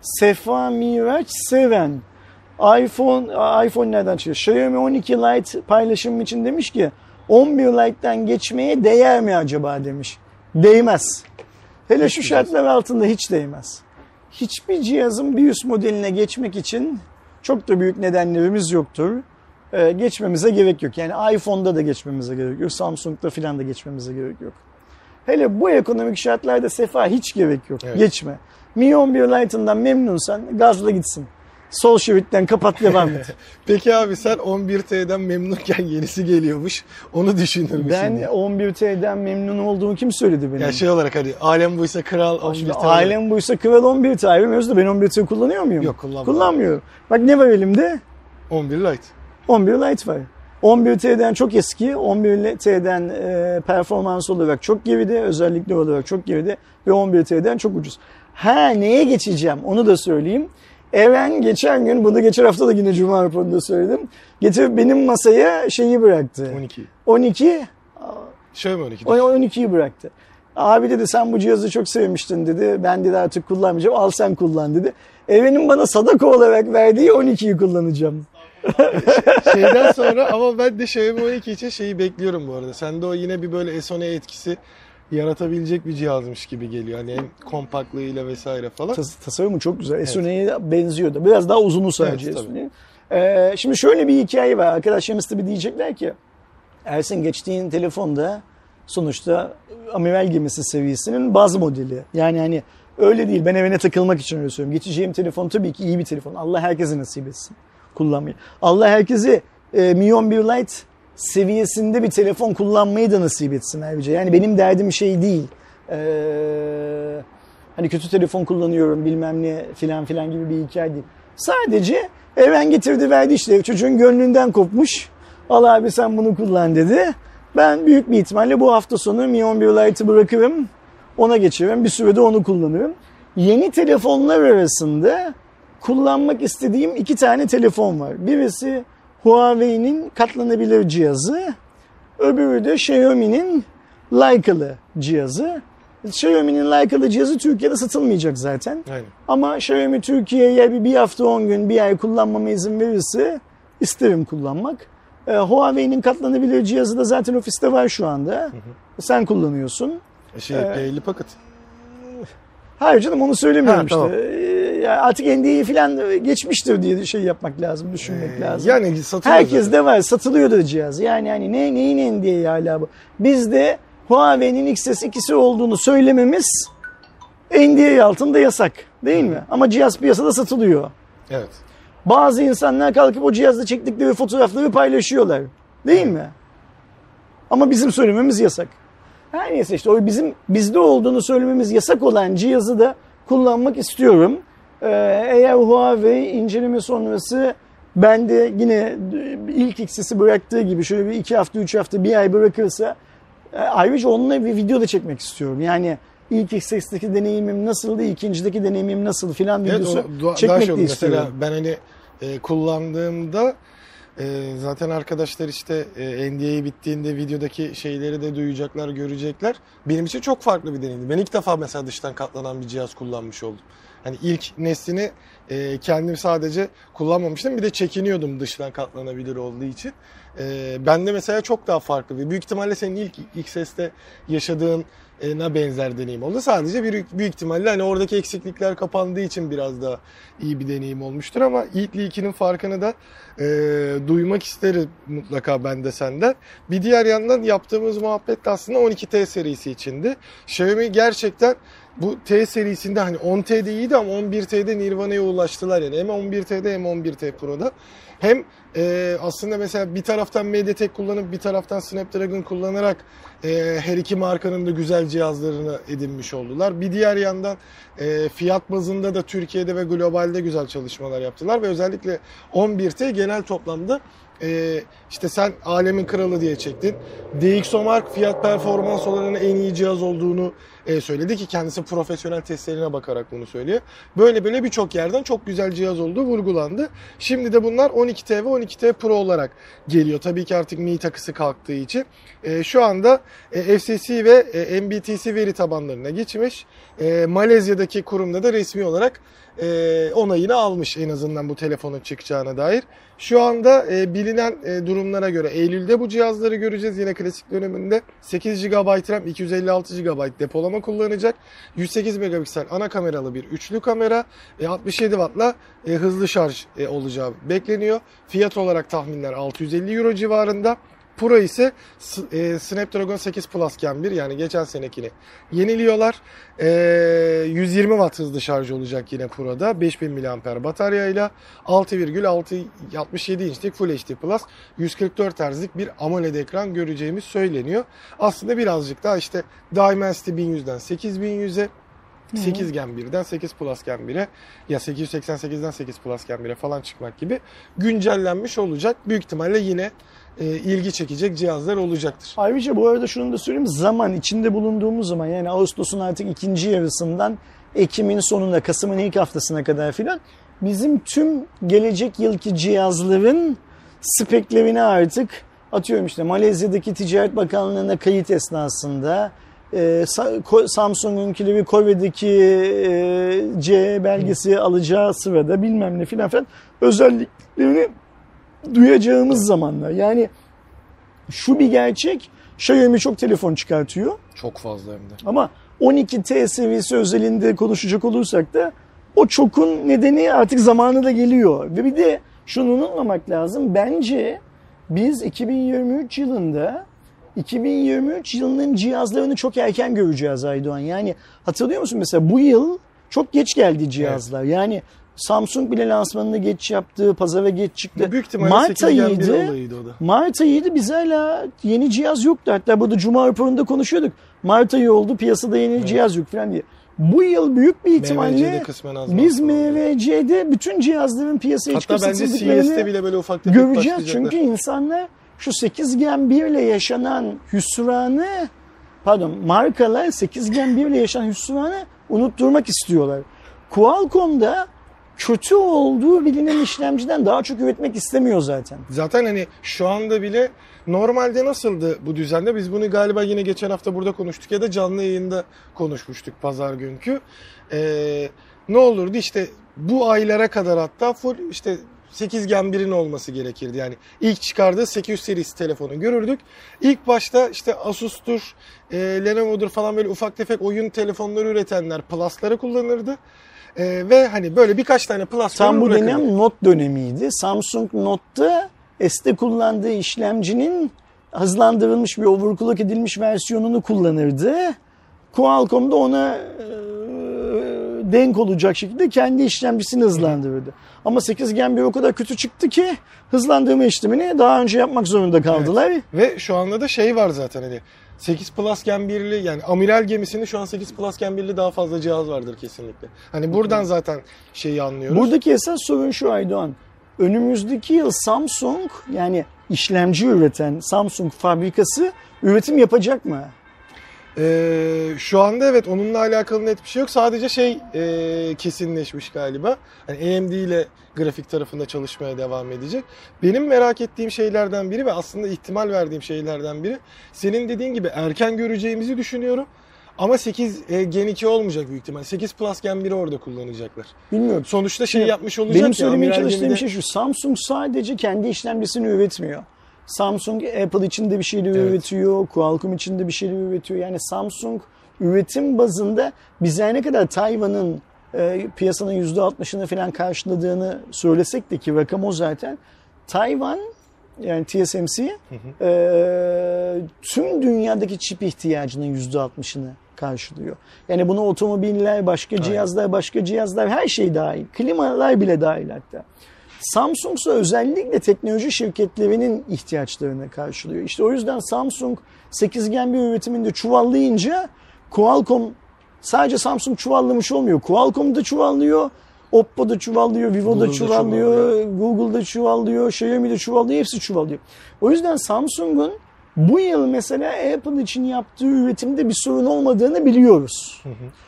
Sefa Miraç Seven. iPhone iPhone nereden çıkıyor? Xiaomi 12 Lite paylaşım için demiş ki 11 Lite'den geçmeye değer mi acaba demiş. Değmez. Hele şu şartlar altında hiç değmez. Hiçbir cihazın bir üst modeline geçmek için çok da büyük nedenlerimiz yoktur. Ee, geçmemize gerek yok. Yani iPhone'da da geçmemize gerek yok. Samsung'da filan da geçmemize gerek yok. Hele bu ekonomik şartlarda sefa hiç gerek yok. Evet. Geçme. Mi 11 Lite'ından memnunsan gazla gitsin. Sol şeritten kapat devam et. peki abi sen 11T'den memnunken yenisi geliyormuş. Onu düşünür müsün? ben diye. 11T'den memnun olduğumu kim söyledi benim? ya şey olarak hani alem buysa kral 11T. Şimdi olur. ailem buysa Kral 11 T ayrılmıyoruz da ben 11 T kullanıyor muyum? Yok, kullanmıyorum. Kullanmıyorum. Bak ne var elimde? 11 Lite. 11 Lite var. 11 T'den çok eski, 11 T'den e, performans olarak çok geride, özellikle olarak çok geride ve 11 T'den çok ucuz. Ha neye geçeceğim onu da söyleyeyim. Eren geçen gün, bunu geçen hafta da yine Cuma raporunda söyledim. Getirip benim masaya şeyi bıraktı. 12. 12, Şöyle mi 12? o 12'yi bıraktı. Abi dedi sen bu cihazı çok sevmiştin dedi. Ben dedi artık kullanmayacağım. Al sen kullan dedi. Eren'in bana sadaka olarak verdiği 12'yi kullanacağım. Şeyden sonra ama ben de Xiaomi 12 için şeyi bekliyorum bu arada. Sende o yine bir böyle Sony etkisi yaratabilecek bir cihazmış gibi geliyor. Hani hem kompaktlığıyla vesaire falan. Tas- tasarımı çok güzel. S10'ye benziyor da. Biraz daha uzunu sadece Evet. S10'in. Ee, şimdi şöyle bir hikaye var. Arkadaşlarımız tabii diyecekler ki Ersin geçtiğin telefonda sonuçta amiral gemisi seviyesinin bazı modeli. Yani hani öyle değil. Ben evine takılmak için öyle söylüyorum. Geçeceğim telefon tabii ki iyi bir telefon. Allah herkese nasip etsin kullanmayı. Allah herkese e, Mion 1 Lite seviyesinde bir telefon kullanmayı da nasip etsin ayrıca. Yani benim derdim şey değil. Ee, hani kötü telefon kullanıyorum bilmem ne filan filan gibi bir hikaye değil. Sadece evren getirdi verdi işte çocuğun gönlünden kopmuş. Al abi sen bunu kullan dedi. Ben büyük bir ihtimalle bu hafta sonu Mi 11 Lite'ı bırakırım. Ona geçiririm. Bir sürede onu kullanırım. Yeni telefonlar arasında kullanmak istediğim iki tane telefon var. Birisi Huawei'nin katlanabilir cihazı. Öbürü de Xiaomi'nin Leica'lı cihazı. Xiaomi'nin Leica'lı cihazı Türkiye'de satılmayacak zaten. Aynen. Ama Xiaomi Türkiye'ye bir, bir hafta 10 gün bir ay kullanmama izin verirse isterim kullanmak. Ee, Huawei'nin katlanabilir cihazı da zaten ofiste var şu anda. Sen kullanıyorsun. Şey, Ee, P50 Pocket. Hayır canım onu söylemiyorum Ha, işte. tamam. Ee, artık NDA'yı falan geçmiştir diye şey yapmak lazım, düşünmek Ee, lazım. Yani satılıyor Herkes de var, satılıyor da cihaz. Yani hani ne neyin NDA'yı hala bu? Bizde Huawei'nin XS ikisi olduğunu söylememiz NDA altında yasak değil mi? Ama cihaz piyasada satılıyor. Evet. Bazı insanlar kalkıp o cihazda çektikleri fotoğrafları paylaşıyorlar. Değil mi? Ama bizim söylememiz yasak. Her neyse işte o bizim bizde olduğunu söylememiz yasak olan cihazı da kullanmak istiyorum. Ee, eğer Huawei inceleme sonrası ben de yine ilk XS'i bıraktığı gibi şöyle bir iki hafta, üç hafta, bir ay bırakırsa e, ayrıca onunla bir video da çekmek istiyorum. Yani ilk XS'deki deneyimim nasıldı, ikincideki deneyimim nasıl filan Evet, videosu o daha- daha çekmek şey de istiyorum. Mesela ben hani e, kullandığımda e, zaten arkadaşlar işte e, NDA bittiğinde videodaki şeyleri de duyacaklar, görecekler. Benim için çok farklı bir deneyimdi. Ben ilk defa mesela dıştan katlanan bir cihaz kullanmış oldum. Hani ilk neslini e, kendim sadece kullanmamıştım. Bir de çekiniyordum dıştan katlanabilir olduğu için. E, ben de mesela çok daha farklı bir. Büyük ihtimalle senin ilk XS'te yaşadığın e, na benzer deneyim oldu. Sadece büyük, büyük ihtimalle hani oradaki eksiklikler kapandığı için biraz daha iyi bir deneyim olmuştur ama ilk ilkinin farkını da e, duymak isterim mutlaka ben de senden. Bir diğer yandan yaptığımız muhabbet de aslında 12T serisi içindi. Xiaomi gerçekten bu T serisinde hani 10T'de iyiydi ama 11T'de Nirvana'ya ulaştılar yani. Hem 11T'de hem 11T Pro'da. Hem e, aslında mesela bir taraftan MediaTek kullanıp bir taraftan Snapdragon kullanarak e, her iki markanın da güzel cihazlarını edinmiş oldular. Bir diğer yandan e, fiyat bazında da Türkiye'de ve globalde güzel çalışmalar yaptılar ve özellikle 11T genel toplamda e, işte sen alemin kralı diye çektin. DxOMark fiyat performans olanının en iyi cihaz olduğunu e, söyledi ki kendisi profesyonel testlerine bakarak bunu söylüyor. Böyle böyle birçok yerden çok güzel cihaz olduğu vurgulandı. Şimdi de bunlar 12T ve 12T Pro olarak geliyor. Tabii ki artık Mi takısı kalktığı için. E, şu anda e, FCC ve e, MBTC veri tabanlarına geçmiş. E, Malezya'daki kurumda da resmi olarak e, onayını almış en azından bu telefonun çıkacağına dair. Şu anda e, bilinen e, durumlara göre Eylül'de bu cihazları göreceğiz. Yine klasik döneminde 8 GB RAM, 256 GB depolama kullanacak. 108 megapiksel ana kameralı bir üçlü kamera ve 67 Watt'la e, hızlı şarj e, olacağı bekleniyor. Fiyat olarak tahminler 650 Euro civarında. Pro ise e, Snapdragon 8 Plus Gen 1 yani geçen senekini yeniliyorlar. E, 120 Watt hızlı şarj olacak yine Pro'da. 5000 mAh bataryayla 6,67 inçlik Full HD Plus 144 Hz'lik bir AMOLED ekran göreceğimiz söyleniyor. Aslında birazcık daha işte Dimensity 1100'den 8100'e 8 Gen 1'den 8 Plus Gen 1'e ya 888'den 8 Plus Gen 1'e falan çıkmak gibi güncellenmiş olacak. Büyük ihtimalle yine e, ilgi çekecek cihazlar olacaktır. Ayrıca bu arada şunu da söyleyeyim. Zaman içinde bulunduğumuz zaman yani Ağustos'un artık ikinci yarısından Ekim'in sonunda Kasım'ın ilk haftasına kadar filan bizim tüm gelecek yılki cihazların speklerini artık atıyorum işte Malezya'daki Ticaret Bakanlığı'na kayıt esnasında e, Samsung'unkileri Kore'deki e, C belgesi alacağı sırada bilmem ne filan filan özelliklerini duyacağımız zamanlar. Yani şu bir gerçek Xiaomi çok telefon çıkartıyor. Çok fazla hem de. Ama 12T seviyesi özelinde konuşacak olursak da o çokun nedeni artık zamanı da geliyor. Ve bir de şunu unutmamak lazım. Bence biz 2023 yılında 2023 yılının cihazlarını çok erken göreceğiz Aydoğan. Yani hatırlıyor musun mesela bu yıl çok geç geldi cihazlar. Yani Samsung bile lansmanını geç yaptı, pazara geç çıktı. Büyük ihtimalle Mart 8 Gen 1 ayıydı. olayıydı o da. Mart ayıydı biz hala yeni cihaz yoktu. Hatta burada Cuma raporunda konuşuyorduk. Mart ayı oldu piyasada yeni cihaz yok falan diye. Bu yıl büyük bir ihtimalle biz. MVC'de bütün cihazların piyasaya Hatta satıldıklarını bile böyle ufak göreceğiz. Çünkü insanlar şu 8 Gen 1 ile yaşanan hüsranı pardon markalar 8 Gen 1 ile yaşanan hüsranı unutturmak istiyorlar. Qualcomm'da kötü olduğu bilinen işlemciden daha çok üretmek istemiyor zaten. Zaten hani şu anda bile normalde nasıldı bu düzende? Biz bunu galiba yine geçen hafta burada konuştuk ya da canlı yayında konuşmuştuk pazar günkü. Ee, ne olurdu işte bu aylara kadar hatta full işte 8 Gen 1'in olması gerekirdi. Yani ilk çıkardığı 800 serisi telefonu görürdük. İlk başta işte Asus'tur, e, Lenovo'dur falan böyle ufak tefek oyun telefonları üretenler Plus'ları kullanırdı. E, ve hani böyle birkaç tane Plus Tam bu dönem Note dönemiydi. Samsung Note'da S'te kullandığı işlemcinin hızlandırılmış bir overclock edilmiş versiyonunu kullanırdı. Qualcomm da ona e, denk olacak şekilde kendi işlemcisini hızlandırırdı. Ama 8 Gen 1 o kadar kötü çıktı ki hızlandırma işlemini daha önce yapmak zorunda kaldılar. Ve şu anda da şey var zaten hani 8 Plus Gen 1'li yani amiral gemisinde şu an 8 Plus Gen 1'li daha fazla cihaz vardır kesinlikle. Hani buradan zaten şeyi anlıyoruz. Buradaki esas sorun şu Aydoğan. Önümüzdeki yıl Samsung yani işlemci üreten Samsung fabrikası üretim yapacak mı? Ee, şu anda evet onunla alakalı net bir şey yok. Sadece şey e, kesinleşmiş galiba. Hani AMD ile grafik tarafında çalışmaya devam edecek. Benim merak ettiğim şeylerden biri ve aslında ihtimal verdiğim şeylerden biri senin dediğin gibi erken göreceğimizi düşünüyorum. Ama 8 e, Gen 2 olmayacak büyük ihtimal. 8 Plus Gen 1'i orada kullanacaklar. Bilmiyorum. Sonuçta şey Şimdi yapmış olacak Benim söylemeye çalıştığım şey şu. Samsung sadece kendi işlemcisini üretmiyor. Samsung Apple için de bir şeyler Evet. üretiyor. Qualcomm için de bir şeyler üretiyor. Yani Samsung üretim bazında biz her ne kadar Tayvan'ın e, piyasanın %60'ını falan karşıladığını söylesek de ki rakam o zaten. Tayvan yani TSMC e, tüm dünyadaki çip ihtiyacının %60'ını karşılıyor. Yani bunu otomobiller, başka cihazlar, başka cihazlar her şey dahil. Klimalar bile dahil hatta. Samsung ise özellikle teknoloji şirketlerinin ihtiyaçlarını karşılıyor. İşte o yüzden Samsung 8 Gen bir üretiminde çuvallayınca Qualcomm sadece Samsung çuvallamış olmuyor. Qualcomm da çuvallıyor, Oppo da çuvallıyor, Vivo da çuvallıyor, çuvallıyor. Google'da çuvallıyor, Xiaomi de çuvallıyor, hepsi çuvallıyor. O yüzden Samsung'un bu yıl mesela Apple için yaptığı üretimde bir sorun olmadığını biliyoruz.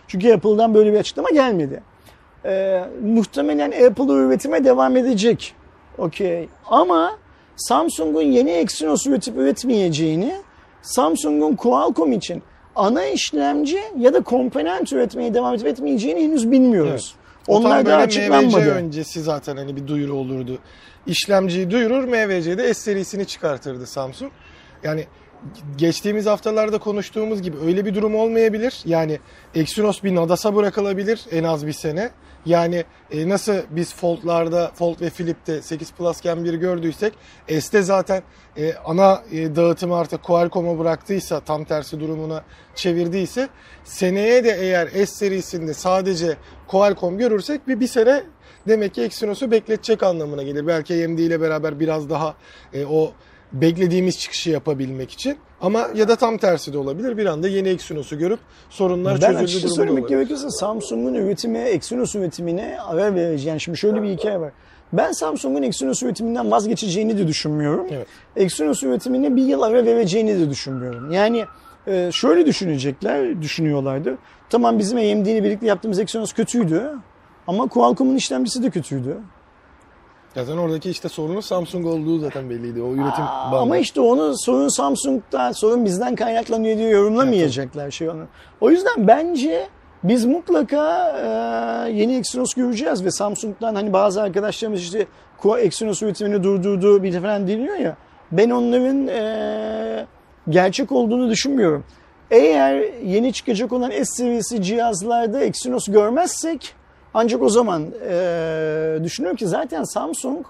Çünkü Apple'dan böyle bir açıklama gelmedi. Ee, muhtemelen Apple üretime devam edecek. Okey. Ama Samsung'un yeni Exynos üretip üretmeyeceğini, Samsung'un Qualcomm için ana işlemci ya da komponent üretmeye devam edip etmeyeceğini henüz bilmiyoruz. O tam Onlar da açıklanmadı. öncesi zaten hani bir duyuru olurdu. İşlemciyi duyurur, MVC'de S serisini çıkartırdı Samsung. Yani geçtiğimiz haftalarda konuştuğumuz gibi öyle bir durum olmayabilir. Yani Exynos bir Nadas'a bırakılabilir en az bir sene. Yani e, nasıl biz Fold'larda, Fold ve Flip'te 8 Plus Gen 1 gördüysek S'te zaten e, ana e, dağıtımı artık Qualcomm'a bıraktıysa tam tersi durumuna çevirdiyse seneye de eğer S serisinde sadece Qualcomm görürsek bir, bir sene demek ki Exynos'u bekletecek anlamına gelir. Belki AMD ile beraber biraz daha e, o beklediğimiz çıkışı yapabilmek için. Ama ya da tam tersi de olabilir. Bir anda yeni Exynos'u görüp sorunlar Ben çözüldü açıkça durumu da söylemek olabilir. gerekirse Samsung'un üretimi, Exynos üretimine ara vereceğim. Yani şimdi şöyle bir hikaye var. Ben Samsung'un Exynos üretiminden vazgeçeceğini de düşünmüyorum. Evet. Exynos üretimine bir yıl ara vereceğini de düşünmüyorum. Yani e, şöyle düşünecekler, düşünüyorlardı. Tamam bizim AMD ile birlikte yaptığımız Exynos kötüydü. Ama Qualcomm'un işlemcisi de kötüydü. Zaten oradaki işte sorunun Samsung olduğu zaten belliydi. O üretim Aa, bandı. Ama işte onu sorun Samsung'da, sorun bizden kaynaklanıyor diye yorumlamayacaklar şey onu. O yüzden bence biz mutlaka e, yeni Exynos göreceğiz ve Samsung'dan hani bazı arkadaşlarımız işte Exynos üretimini durdurdu bir falan deniyor ya. Ben onların e, gerçek olduğunu düşünmüyorum. Eğer yeni çıkacak olan S seviyesi cihazlarda Exynos görmezsek ancak o zaman e, düşünüyorum ki zaten Samsung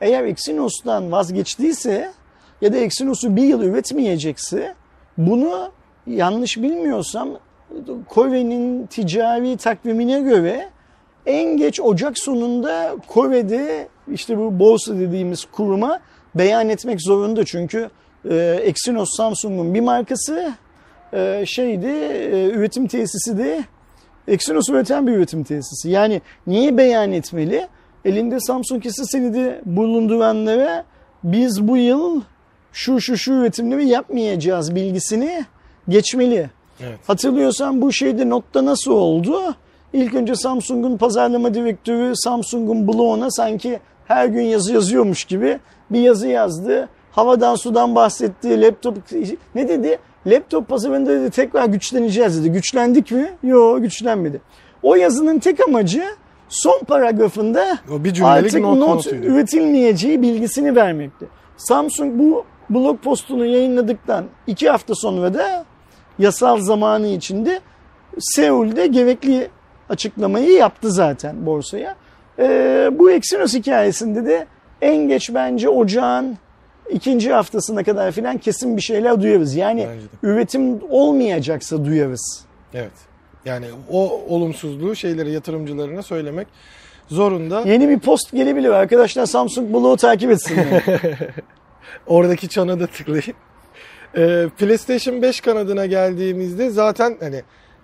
eğer Exynos'tan vazgeçtiyse ya da Exynos'u bir yıl üretmeyecekse bunu yanlış bilmiyorsam Kore'nin ticari takvimine göre en geç Ocak sonunda Kore'de işte bu borsa dediğimiz kuruma beyan etmek zorunda. Çünkü e, Exynos Samsung'un bir markası e, şeydi e, üretim tesisi de Exynos üreten bir üretim tesisi. Yani niye beyan etmeli? Elinde Samsung hisse senedi bulunduranlara biz bu yıl şu şu şu üretimleri yapmayacağız bilgisini geçmeli. Evet. Hatırlıyorsan bu şeyde notta nasıl oldu? İlk önce Samsung'un pazarlama direktörü Samsung'un bloguna sanki her gün yazı yazıyormuş gibi bir yazı yazdı. Havadan sudan bahsetti. Laptop ne dedi? Laptop pazarında dedi tekrar güçleneceğiz dedi. Güçlendik mi? Yok güçlenmedi. O yazının tek amacı son paragrafında O bir artık not üretilmeyeceği bilgisini vermekti. Samsung bu blog postunu yayınladıktan iki hafta sonra da yasal zamanı içinde Seul'de gerekli açıklamayı yaptı zaten borsaya. Ee, bu Exynos hikayesinde de en geç bence ocağın ikinci haftasına kadar filan kesin bir şeyler duyarız. Yani üretim olmayacaksa duyarız. Evet. Yani o olumsuzluğu şeyleri yatırımcılarına söylemek zorunda. Yeni bir post gelebilir. Arkadaşlar Samsung Blog'u takip etsinler. Oradaki çana da tıklayın. Ee, PlayStation 5 kanadına geldiğimizde zaten hani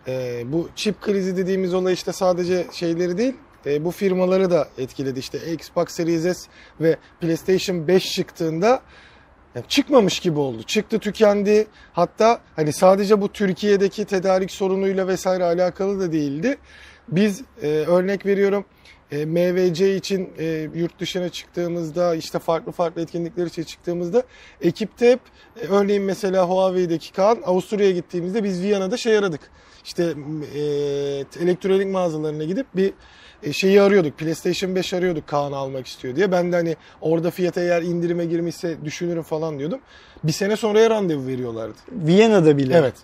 e, bu çip krizi dediğimiz olay işte sadece şeyleri değil e, bu firmaları da etkiledi. İşte Xbox Series S ve PlayStation 5 çıktığında yani çıkmamış gibi oldu. Çıktı tükendi. Hatta hani sadece bu Türkiye'deki tedarik sorunuyla vesaire alakalı da değildi. Biz e, örnek veriyorum e, MVC için e, yurt dışına çıktığımızda işte farklı farklı etkinlikler için çıktığımızda ekipte hep e, örneğin mesela Huawei'deki Kaan Avusturya'ya gittiğimizde biz Viyana'da şey aradık. İşte e, elektronik mağazalarına gidip bir e, şeyi arıyorduk. PlayStation 5 arıyorduk Kaan almak istiyor diye. Ben de hani orada fiyata eğer indirime girmişse düşünürüm falan diyordum. Bir sene sonraya randevu veriyorlardı. Viyana'da bile. Evet.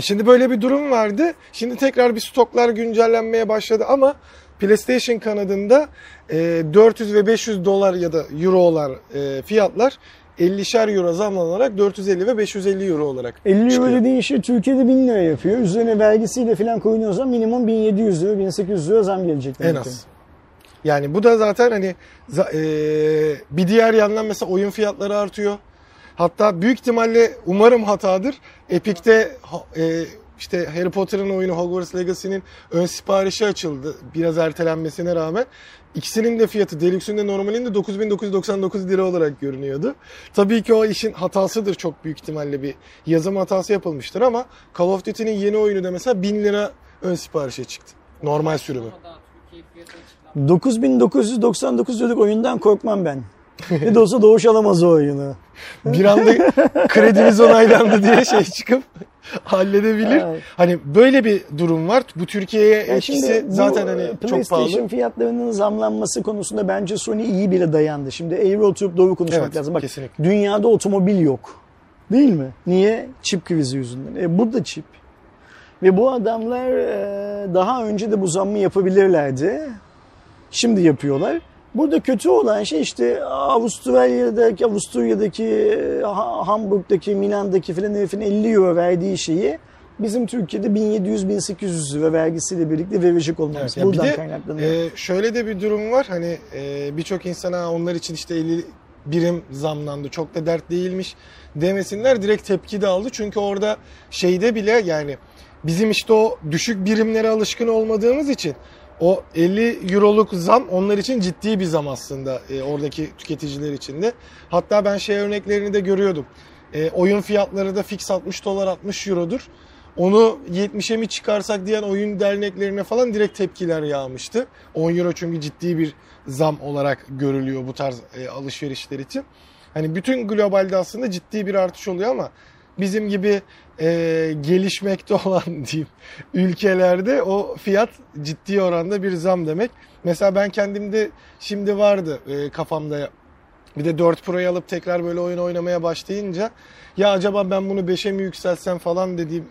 Şimdi böyle bir durum vardı. Şimdi tekrar bir stoklar güncellenmeye başladı ama PlayStation kanadında e, 400 ve 500 dolar ya da eurolar e, fiyatlar 50'şer euro zamlanarak 450 ve 550 euro olarak 50 euro dediğin şey Türkiye'de 1000 lira yapıyor. Üzerine vergisiyle falan koyuyorsa minimum 1700 lira, 1800 lira zam gelecek. En az. Yani bu da zaten hani e, bir diğer yandan mesela oyun fiyatları artıyor. Hatta büyük ihtimalle umarım hatadır. Epic'te e, işte Harry Potter'ın oyunu Hogwarts Legacy'nin ön siparişi açıldı. Biraz ertelenmesine rağmen. İkisinin de fiyatı Deluxe'ün de normalinde 9999 lira olarak görünüyordu. Tabii ki o işin hatasıdır çok büyük ihtimalle bir yazım hatası yapılmıştır ama Call of Duty'nin yeni oyunu da mesela 1000 lira ön siparişe çıktı. Normal sürümü. Daha Türkiye fiyatı açıklanmadı. 9999 liralık oyundan korkmam ben. ne de olsa Doğuş alamaz o oyunu. bir anda krediniz onaylandı diye şey çıkıp halledebilir. Evet. Hani böyle bir durum var. Bu Türkiye'ye Yani etkisi zaten hani çok PlayStation pahalı. fiyatlarının zamlanması konusunda bence Sony iyi bile dayandı. Şimdi eğri oturup doğru konuşmak Evet, lazım. Bak kesinlikle. dünyada otomobil yok. Değil mi? Niye? Çip krizi yüzünden. E, bu da çip. Ve bu adamlar e, daha önce de bu zammı yapabilirlerdi. Şimdi yapıyorlar. Burada kötü olan şey işte Avusturya'daki, Ha- Hamburg'daki, Milan'daki filan herifin 50 euro verdiği şeyi bizim Türkiye'de 1700-1800 lira vergisiyle birlikte verecek olmamız. Evet, Buradan kaynaklanıyor. e, şöyle de bir durum var. Hani e, birçok insana onlar için işte 50 birim zamlandı. Çok da dert değilmiş demesinler. Direkt tepki de aldı. Çünkü orada şeyde bile yani bizim işte o düşük birimlere alışkın olmadığımız için o 50 euroluk zam onlar için ciddi bir zam aslında e, oradaki tüketiciler için de. Hatta ben şey örneklerini de görüyordum. E, oyun fiyatları da fix 60 dolar 60 eurodur. Onu 70'e mi çıkarsak diyen oyun derneklerine falan direkt tepkiler yağmıştı. 10 euro çünkü ciddi bir zam olarak görülüyor bu tarz e, alışverişler için. Hani bütün globalde aslında ciddi bir artış oluyor ama bizim gibi e, gelişmekte olan diyeyim ülkelerde o fiyat ciddi oranda bir zam demek. Mesela ben kendimde şimdi vardı e, kafamda Bir de 4 Pro'yu alıp tekrar böyle oyun oynamaya başlayınca ya acaba ben bunu 5'e mi yükseltsem falan dediğim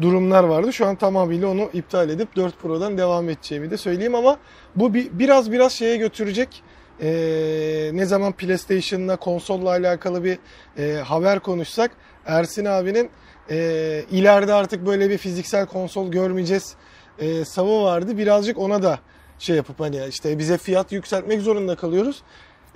durumlar vardı. Şu an tamamıyla onu iptal edip 4 Pro'dan devam edeceğimi de söyleyeyim ama bu bir, biraz biraz şeye götürecek. Ee, ne zaman PlayStation'la konsolla alakalı bir e, haber konuşsak Ersin abinin e, ileride artık böyle bir fiziksel konsol görmeyeceğiz e, savı vardı. Birazcık ona da şey yapıp hani işte bize fiyat yükseltmek zorunda kalıyoruz.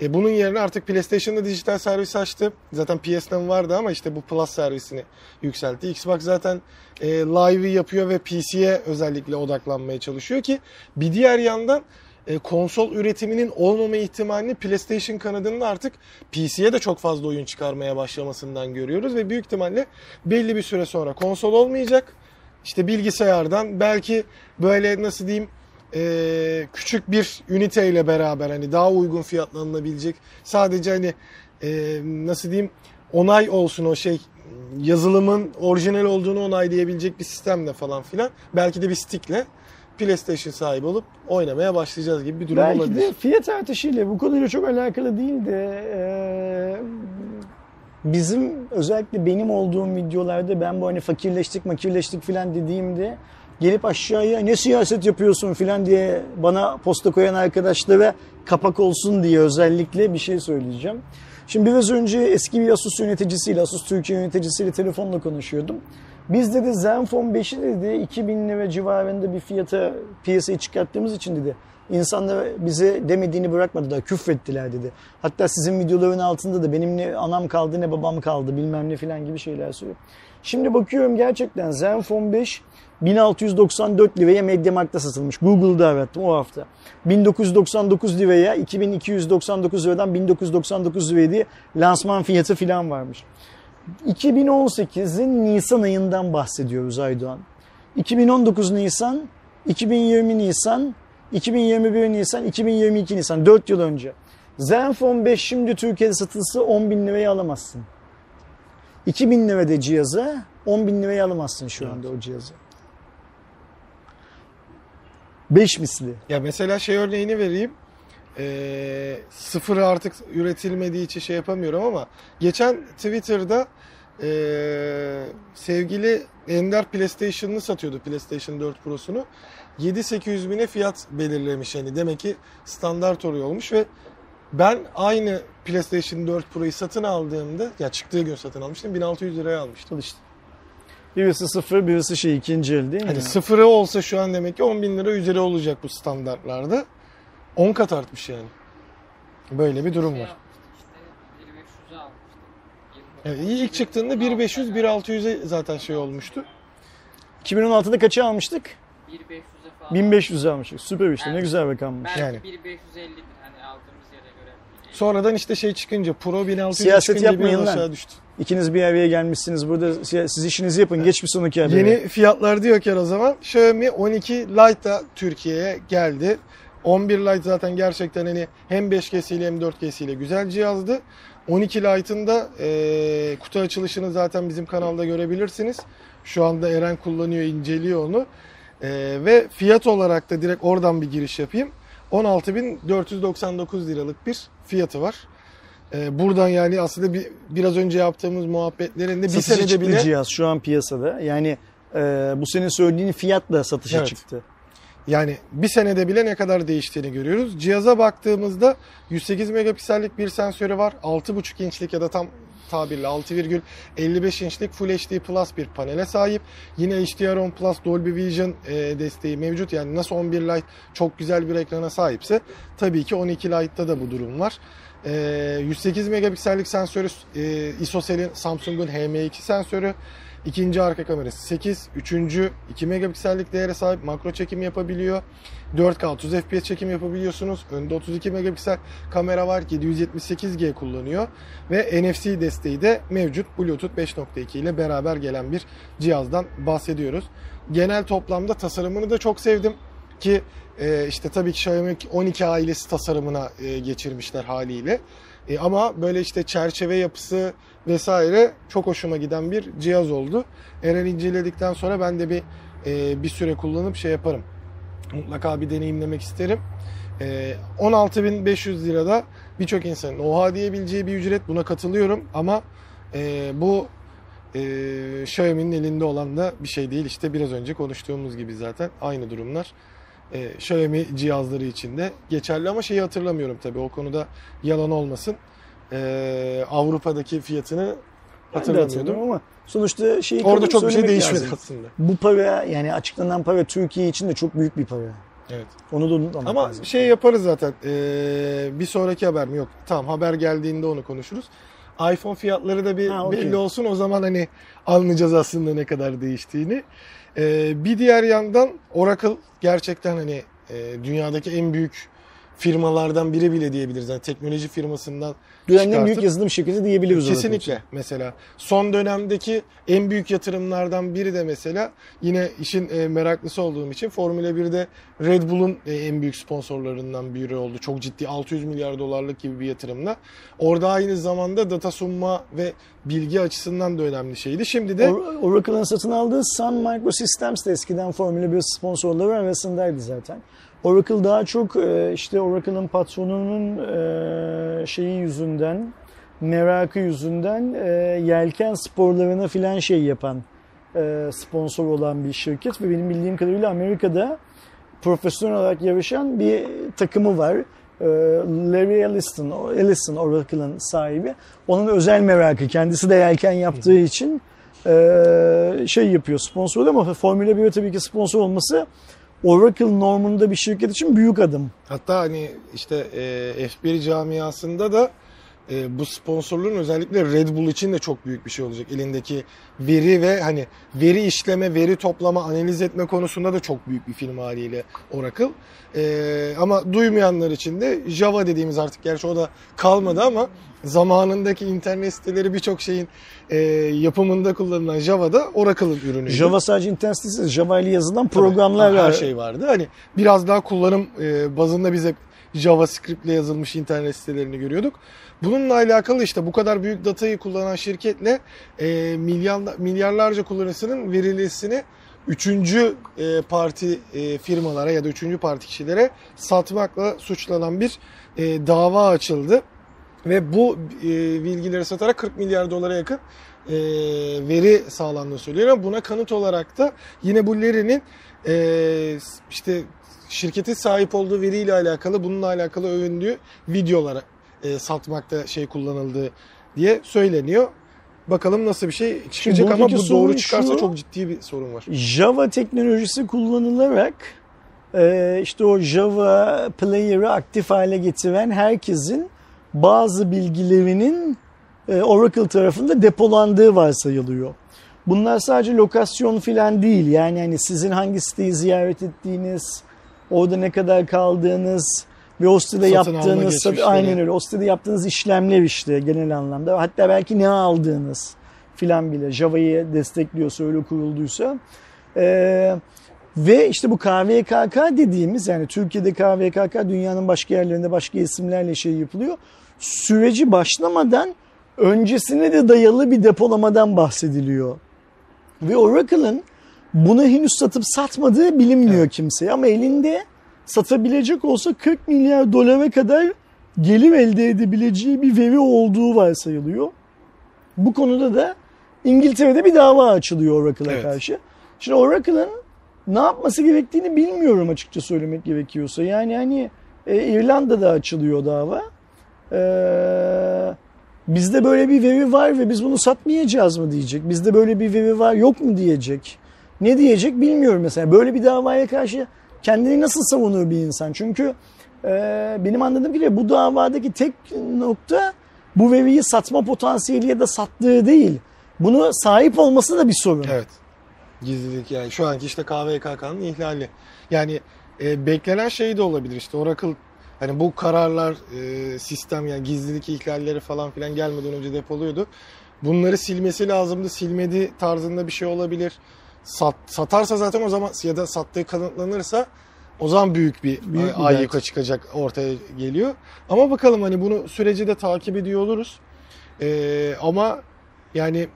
E, bunun yerine artık PlayStation'da dijital servis açtı. Zaten PS'den vardı ama işte bu Plus servisini yükseltti. Xbox zaten e, live'ı yapıyor ve PC'ye özellikle odaklanmaya çalışıyor ki bir diğer yandan e, konsol üretiminin olmama ihtimalini PlayStation kanadında artık PC'ye de çok fazla oyun çıkarmaya başlamasından görüyoruz ve büyük ihtimalle belli bir süre sonra konsol olmayacak. İşte bilgisayardan belki böyle nasıl diyeyim e, küçük bir üniteyle beraber hani daha uygun fiyatlanılabilecek sadece hani e, nasıl diyeyim onay olsun o şey yazılımın orijinal olduğunu onaylayabilecek bir sistemle falan filan belki de bir stickle PlayStation sahibi olup oynamaya başlayacağız gibi bir durum Belki olabilir. de fiyat artışıyla bu konuyla çok alakalı değil de e, bizim özellikle benim olduğum videolarda ben bu hani fakirleştik makirleştik filan dediğimde gelip aşağıya ne siyaset yapıyorsun filan diye bana posta koyan arkadaşlara kapak olsun diye özellikle bir şey söyleyeceğim. Şimdi biraz önce eski bir Asus yöneticisiyle, Asus Türkiye yöneticisiyle telefonla konuşuyordum. Biz dedi Zenfone 5'i dedi 2000 lira civarında bir fiyata piyasaya çıkarttığımız için dedi insanlar bize demediğini bırakmadılar, küfrettiler dedi. Hatta sizin videoların altında da benim ne anam kaldı ne babam kaldı bilmem ne filan gibi şeyler söylüyor. Şimdi bakıyorum gerçekten Zenfone 5 1694 liraya Mediamarkt'ta satılmış. Google'da arattım o hafta. 1999 liraya 2299 liradan 1999 liraya diye lansman fiyatı filan varmış. 2018'in Nisan ayından bahsediyoruz Aydoğan. 2019 Nisan, 2020 Nisan, 2021 Nisan, 2022 Nisan 4 yıl önce. Zenfone 5 şimdi Türkiye'de satılsa 10 bin liraya alamazsın. 2000 lirada cihazı 10 bin liraya alamazsın şu anda o cihazı. 5 misli. Ya mesela şey örneğini vereyim. Ee, sıfır artık üretilmediği için şey yapamıyorum ama geçen Twitter'da ee, sevgili Ender PlayStation'ını satıyordu PlayStation 4 Pro'sunu. 7-800 bine fiyat belirlemiş yani demek ki standart oruyor olmuş ve ben aynı PlayStation 4 Pro'yu satın aldığımda ya çıktığı gün satın almıştım 1600 liraya almıştım. Al işte. Birisi sıfır, birisi şey ikinci el değil mi? Hani sıfırı olsa şu an demek ki 10 bin lira üzeri olacak bu standartlarda. 10 kat artmış yani. Böyle bir durum Şey var. işte 1500'e almıştık. Yani ilk çıktığında 1500 1600'e zaten şey olmuştu. 2016'da kaça almıştık? 1500'e falan. 1500'e almıştık. Süper işte ne Evet. güzel rakammış. Belki Yani. 1550'dir hani aldığımız yere göre. Sonradan işte şey çıkınca Pro 1600 Siyaset çıkınca yapmayın lan. aşağı düştü. İkiniz bir araya gelmişsiniz burada siz işinizi yapın geç bir sonraki habere. Yeni fiyatlar diyorken o zaman Xiaomi 12 Lite da Türkiye'ye geldi. 11 Lite zaten gerçekten hani hem 5G'siyle hem 4G'siyle güzel cihazdı. 12 Lite'ın da e, kutu açılışını zaten bizim kanalda görebilirsiniz. Şu anda Eren kullanıyor, inceliyor onu. E, ve fiyat olarak da direkt oradan bir giriş yapayım. 16.499 liralık bir fiyatı var. E, buradan yani aslında bir, biraz önce yaptığımız muhabbetlerinde bir Satışa senede bile cihaz şu an piyasada. Yani e, bu senin söylediğin fiyatla satışa Evet. çıktı. Yani bir senede bile ne kadar değiştiğini görüyoruz. Cihaza baktığımızda 108 megapiksellik bir sensörü var. 6.5 inçlik ya da tam tabirle 6,55 inçlik Full HD Plus bir panele sahip. Yine HDR10 Plus Dolby Vision e, desteği mevcut. Yani nasıl 11 Lite çok güzel bir ekrana sahipse tabii ki 12 Lite'da da bu durum var. E, 108 megapiksellik sensörü e, ISOCELL'in Samsung'un HM2 sensörü. İkinci arka kamerası 8. Üçüncü 2 megapiksellik değere sahip makro çekim yapabiliyor. 4K 30 FPS çekim yapabiliyorsunuz. Önde 32 megapiksel kamera var. 778G kullanıyor. Ve NFC desteği de mevcut. Bluetooth 5.2 ile beraber gelen bir cihazdan bahsediyoruz. Genel toplamda tasarımını da çok sevdim. Ki e, işte tabii ki Xiaomi 12 ailesi tasarımına e, geçirmişler haliyle. E, ama böyle işte çerçeve yapısı vesaire çok hoşuma giden bir cihaz oldu. Eren inceledikten sonra ben de bir e, bir süre kullanıp şey yaparım. Mutlaka bir deneyimlemek isterim. E, 16.500 lirada birçok insanın oha diyebileceği bir ücret buna katılıyorum ama e, bu e, Xiaomi'nin elinde olan da bir şey değil. İşte biraz önce konuştuğumuz gibi zaten aynı durumlar. E, Xiaomi cihazları için de geçerli ama şeyi hatırlamıyorum tabii o konuda yalan olmasın. E, Avrupa'daki fiyatını hatırlamıyordum. ama sonuçta şeyi Orada çok bir şey değişmedi lazım. aslında. Bu para yani açıklanan para Türkiye için de çok büyük bir para. Evet. Onu da unutmamak Ama lazım. şey yaparız zaten. Ee, bir sonraki haber mi? Yok. Tamam haber geldiğinde onu konuşuruz. iPhone fiyatları da bir Ha, okey. belli olsun. O zaman hani anlayacağız aslında ne kadar değiştiğini. Ee, bir diğer yandan Oracle gerçekten hani e, dünyadaki en büyük firmalardan biri bile diyebiliriz. Yani teknoloji firmasından Dünyanın en büyük yazılım şirketi diyebiliriz. Kesinlikle mesela son dönemdeki en büyük yatırımlardan biri de mesela yine işin e, meraklısı olduğum için Formula 1'de Red Bull'un e, en büyük sponsorlarından biri oldu. Çok ciddi 600 milyar dolarlık gibi bir yatırımla. Orada aynı zamanda data sunma ve bilgi açısından da önemli şeydi. Şimdi de Or- Oracle'ın satın aldığı Sun Microsystems de eskiden Formula 1 sponsorları arasındaydı zaten. Oracle daha çok e, işte Oracle'ın patronunun e, şeyi yüzünden, merakı yüzünden e, yelken sporlarına filan şey yapan, sponsor olan bir şirket ve benim bildiğim kadarıyla Amerika'da profesyonel olarak yarışan bir takımı var. Larry Ellison, Ellison Oracle'ın sahibi. Onun özel merakı. Kendisi de yelken yaptığı için şey yapıyor sponsor ama Formula 1'e tabii ki sponsor olması Oracle normunda bir şirket için büyük adım. Hatta hani işte e, F1 camiasında da e, bu sponsorluğun özellikle Red Bull için de çok büyük bir şey olacak. Elindeki veri ve hani veri işleme, veri toplama, analiz etme konusunda da çok büyük bir firma haliyle Oracle. E, ama duymayanlar için de Java dediğimiz artık gerçi o da kalmadı ama zamanındaki internet siteleri birçok şeyin e, yapımında kullanılan Java'da Oracle'ın ürünü. Java sadece internet sitesi, Java ile yazılan programlar her var. şey vardı. Hani biraz daha kullanım e, bazında biz hep JavaScript ile yazılmış internet sitelerini görüyorduk. Bununla alakalı işte bu kadar büyük datayı kullanan şirketle e, milyar, milyarlarca kullanıcısının verilisini üçüncü e, parti e, firmalara ya da üçüncü parti kişilere satmakla suçlanan bir e, dava açıldı. Ve bu e, bilgileri satarak 40 milyar dolara yakın e, veri sağlandığı söylüyor. Ama buna kanıt olarak da yine bu Larry'nin e, işte şirketin sahip olduğu veriyle alakalı bununla alakalı övündüğü videolara e, satmakta şey kullanıldığı diye söyleniyor. Bakalım nasıl bir şey çıkacak ama bu doğru çıkarsa şu, çok ciddi bir sorun var. Java teknolojisi kullanılarak e, işte o Java player'ı aktif hale getiren herkesin bazı bilgilerinin e, Oracle tarafında depolandığı varsayılıyor. Bunlar sadece lokasyon filan değil. Yani hani sizin hangi siteyi ziyaret ettiğiniz, orada ne kadar kaldığınız ve o sitede Satın yaptığınız aynen öyle. O sitede yaptığınız işlemler işte genel anlamda. Hatta belki ne aldığınız filan bile Java'yı destekliyorsa öyle kurulduysa. Ee, ve işte bu KVKK dediğimiz yani Türkiye'de KVKK dünyanın başka yerlerinde başka isimlerle şey yapılıyor. Süreci başlamadan öncesine de dayalı bir depolamadan bahsediliyor. Ve Oracle'ın bunu henüz satıp satmadığı bilinmiyor kimseye ama elinde satabilecek olsa 40 milyar dolara kadar gelir elde edebileceği bir veri olduğu varsayılıyor. Bu konuda da İngiltere'de bir dava açılıyor Oracle'a Evet. karşı. Şimdi Oracle'ın ne yapması gerektiğini bilmiyorum açıkça söylemek gerekiyorsa. Yani hani e, İrlanda'da açılıyor dava. Ee, bizde böyle bir veri var ve biz bunu satmayacağız mı diyecek. Bizde böyle bir veri var yok mu diyecek. Ne diyecek bilmiyorum mesela. Böyle bir davaya karşı kendini nasıl savunur bir insan? Çünkü e, benim anladığım kadarıyla bu davadaki tek nokta bu veriyi satma potansiyeli ya da sattığı değil. Bunu sahip olması da bir sorun. Evet. Gizlilik yani şu anki işte KVKK'nın ihlali. Yani e, beklenen şey de olabilir işte Oracle hani bu kararlar e, sistem yani gizlilik ihlalleri falan filan gelmeden önce depoluyordu. Bunları silmesi lazımdı. Silmedi tarzında bir şey olabilir. Sat, satarsa zaten o zaman ya da sattığı kanıtlanırsa o zaman büyük bir, Büyük ay- ayyuka çıkacak ortaya geliyor. Ama bakalım hani bunu süreci de takip ediyor oluruz. E, ama yani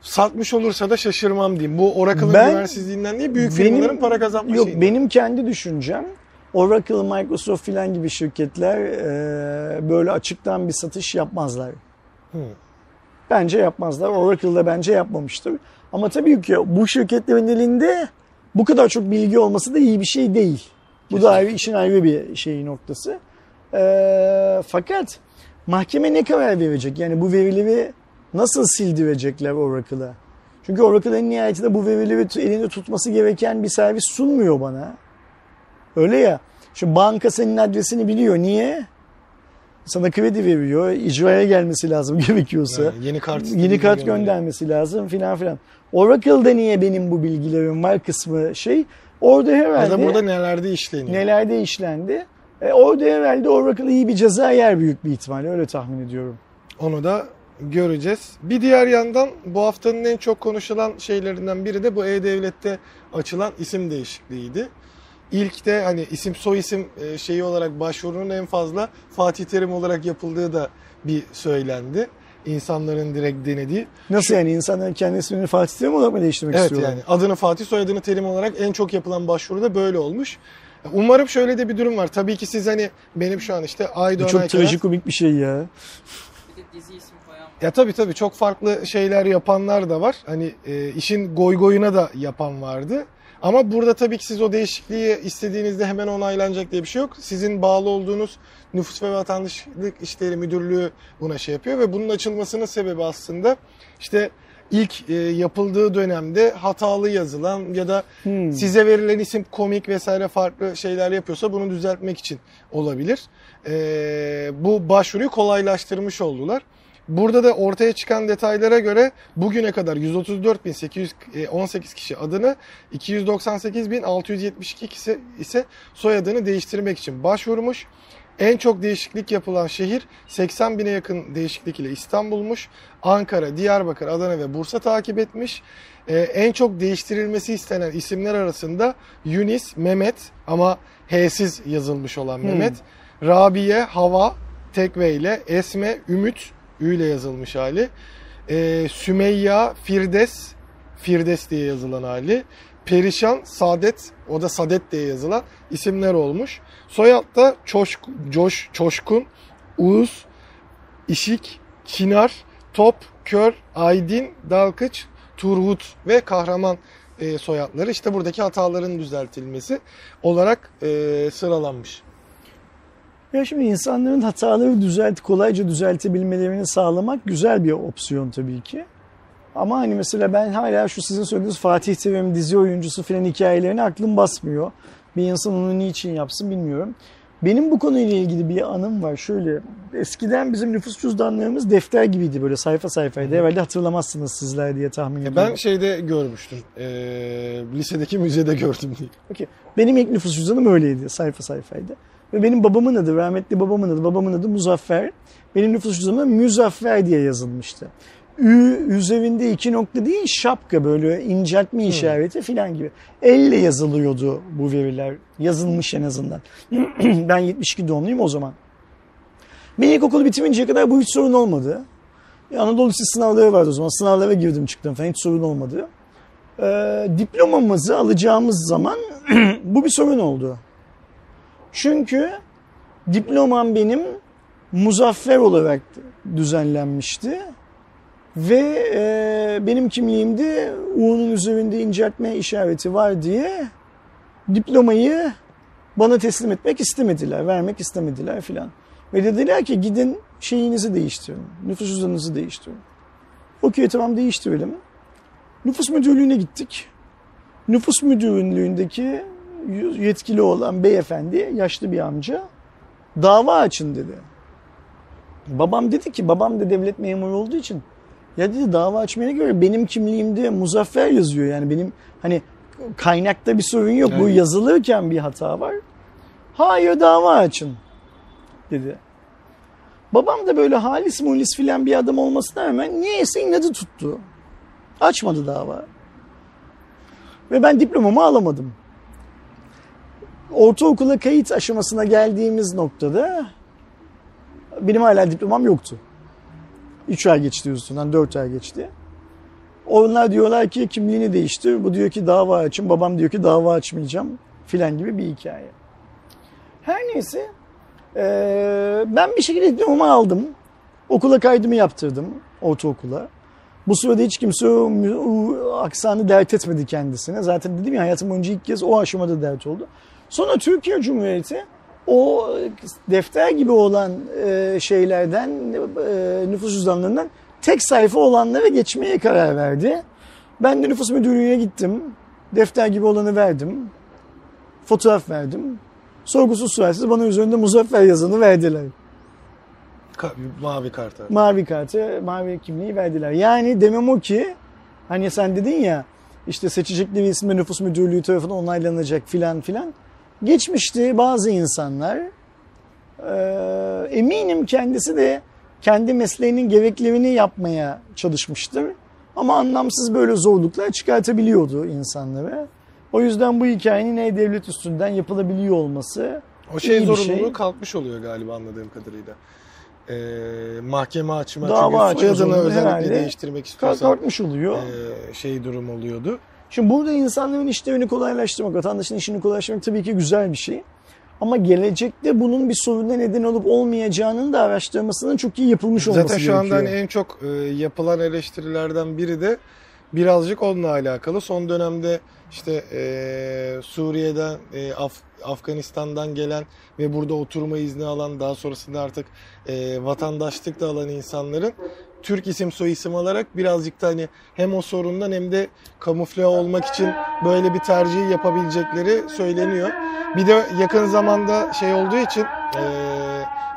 satmış olursa da şaşırmam diyeyim. Bu Oracle'ın Ben- güvensizliğinden değil büyük Benim- firmaların para kazanma Yok şeyinden. benim kendi düşüncem Oracle, Microsoft filan gibi şirketler e, böyle açıktan bir satış yapmazlar. Hı. Bence yapmazlar. Oracle da bence yapmamıştır. Ama tabii ki bu şirketlerin elinde bu kadar çok bilgi olması da iyi bir şey değil. Bu da ayrı, işin ayrı bir şey noktası. Ee, fakat mahkeme ne karar verecek? Yani bu verileri nasıl sildirecekler Oracle'a? Çünkü Oracle en nihayetinde bu verileri elinde tutması gereken bir servis sunmuyor bana. Öyle ya. Şu banka senin adresini biliyor. Niye? Sana kredi veriyor. icraya gelmesi lazım gerekiyorsa. Yani yeni kart Yeni kart göndermesi lazım filan filan. Oracle'da niye benim bu bilgilerim var kısmı şey. Orada herhalde da burada nelerde işleniyor? nelerde işlendi. E, orada herhalde Oracle iyi bir ceza yer büyük bir ihtimalle. Öyle tahmin ediyorum. Onu da göreceğiz. Bir diğer yandan bu haftanın en çok konuşulan şeylerinden biri de bu E-Devlet'te açılan isim değişikliğiydi. İlk de hani isim soy isim e, şeyi olarak başvurunun en fazla Fatih Terim olarak yapıldığı da bir söylendi. İnsanların direkt denediği. Nasıl yani insanlar kendi ismini Fatih Terim olarak mı değiştirmek Evet istiyorlar? yani adını Fatih soyadını Terim olarak en çok yapılan başvuru da böyle olmuş. Umarım şöyle de bir durum var. Tabii ki siz hani benim şu an işte Aydoğan çok Aykarat- trajikomik bir şey ya. Bir de dizi ismi koyan var. Ya tabii tabii çok farklı şeyler yapanlar da var. Hani e, işin goy goyuna da yapan vardı. Ama burada tabii ki siz o değişikliği istediğinizde hemen onaylanacak diye bir şey yok. Sizin bağlı olduğunuz Nüfus ve Vatandaşlık İşleri Müdürlüğü buna şey yapıyor ve bunun açılmasının sebebi aslında işte ilk e, yapıldığı dönemde hatalı yazılan ya da Hmm. size verilen isim komik vesaire farklı şeyler yapıyorsa bunu düzeltmek için olabilir. E, bu başvuruyu kolaylaştırmış oldular. Burada da ortaya çıkan detaylara göre bugüne kadar 134.818 kişi adını, 298.672 kişi ise soyadını değiştirmek için başvurmuş. En çok değişiklik yapılan şehir 80 bine yakın değişiklik ile İstanbul'muş. Ankara, Diyarbakır, Adana ve Bursa takip etmiş. Ee, en çok değiştirilmesi istenen isimler arasında Yunis, Mehmet ama H'siz yazılmış olan Mehmet, Rabiye, Hava, Tekve ile Esme, Ümit, Ü ile yazılmış hali. Ee, Sümeyya, Firdes, Firdes diye yazılan hali. Perişan, Saadet, o da Sadet diye yazılan isimler olmuş. Soyadda Çoşk, Coş, Çoşkun, Uğuz, İşik, Çınar, Top, Kör, Aydin, Dalkıç, Turgut ve Kahraman e, soyadları işte buradaki hataların düzeltilmesi olarak e, sıralanmış. Ya şimdi insanların hataları düzelt, kolayca düzeltebilmelerini sağlamak güzel bir opsiyon tabii ki. Ama hani mesela ben hala şu sizin söylediğiniz Fatih Terim dizi oyuncusu filan hikayelerine aklım basmıyor. Bir insan onu niçin yapsın bilmiyorum. Benim bu konuyla ilgili bir anım var. Şöyle eskiden bizim nüfus cüzdanlarımız defter gibiydi böyle sayfa sayfaydı. Herhalde hatırlamazsınız sizler diye tahmin ediyorum. Ben şeyde görmüştüm. e, lisedeki müzede gördüm diye. Okey. Benim ilk nüfus cüzdanım öyleydi. Sayfa sayfaydı. Ve benim babamın adı, rahmetli babamın adı, babamın adı Muzaffer. Benim nüfus cüzdanımda Müzaffer diye yazılmıştı. Ü üzerinde iki nokta değil şapka böyle inceltme işareti filan gibi. Elle yazılıyordu bu veriler. Yazılmış en azından. ben 72 doğumluyum o zaman. Ben ilkokulu bitirinceye kadar bu hiç sorun olmadı. E, Anadolu Lisesi sınavları vardı o zaman. Sınavlara girdim çıktım falan hiç sorun olmadı. Ee, diplomamızı alacağımız zaman bu bir sorun oldu. Çünkü diplomam benim muzaffer olarak düzenlenmişti. Ve e, benim kimliğimde U'nun üzerinde inceltme işareti var diye diplomayı bana teslim etmek istemediler, vermek istemediler filan. Ve dediler ki gidin şeyinizi değiştirin, nüfus cüzdanınızı değiştirin. Okey tamam değiştirelim. Nüfus müdürlüğüne gittik. Nüfus müdürlüğündeki yetkili olan beyefendi, yaşlı bir amca dava açın dedi. Babam dedi ki, babam da devlet memuru olduğu için ya dedi dava açmaya göre benim kimliğimde Muzaffer yazıyor. Yani benim hani kaynakta bir sorun yok. Bu Evet. yazılırken bir hata var. Hayır dava açın dedi. Babam da böyle halis mulis filan bir adam olmasına rağmen niyeyse inadı tuttu. Açmadı dava. Ve ben diplomamı alamadım. Ortaokula kayıt aşamasına geldiğimiz noktada benim hala diplomam yoktu. 3 ay geçti üstünden 4 ay geçti. Onlar diyorlar ki kimliğini değiştir. Bu diyor ki dava açın. Babam diyor ki dava açmayacağım filan gibi bir hikaye. Her neyse ee, ben bir şekilde diplomamı aldım. Okula kaydımı yaptırdım ortaokula. Bu sırada hiç kimse o, o aksanı dert etmedi kendisine. Zaten dedim ya hayatım boyunca ilk kez o aşamada dert oldu. Sonra Türkiye Cumhuriyeti o defter gibi olan e, şeylerden, e, nüfus cüzdanlarından tek sayfa olanlara geçmeye karar verdi. Ben de nüfus müdürlüğüne gittim. Defter gibi olanı verdim. Fotoğraf verdim. Sorgusuz sualsiz bana üzerinde Muzaffer yazanı verdiler. Ka- mavi kartı. Mavi kartı, mavi kimliği verdiler. Yani demem o ki hani sen dedin ya işte seçecekleri isimle nüfus müdürlüğü tarafından onaylanacak filan filan. Geçmişti bazı insanlar e, eminim kendisi de kendi mesleğinin gereklerini yapmaya çalışmıştır. Ama anlamsız böyle zorluklar çıkartabiliyordu insanlara. O yüzden bu hikayenin e-devlet üstünden yapılabiliyor olması O şey zorunluluğu şey. kalkmış oluyor galiba anladığım kadarıyla. Ee, mahkeme açma Dava çünkü açma soyadını özellikle değiştirmek istiyorsan kalkmış oluyor. e, şey durum oluyordu. Şimdi burada insanların işlerini kolaylaştırmak, vatandaşın işini kolaylaştırmak tabii ki güzel bir şey. Ama gelecekte bunun bir soruna neden olup olmayacağının da araştırmasının çok iyi yapılmış olması Zaten şu gerekiyor. anda hani en çok e, yapılan eleştirilerden biri de birazcık onunla alakalı. Son dönemde işte e, Suriye'den, e, Af- Afganistan'dan gelen ve burada oturma izni alan daha sonrasında artık e, vatandaşlık da alan insanların Türk isim soy isim alarak birazcık da hani hem o sorundan hem de kamufle olmak için böyle bir tercih yapabilecekleri söyleniyor. Bir de yakın zamanda şey olduğu için e,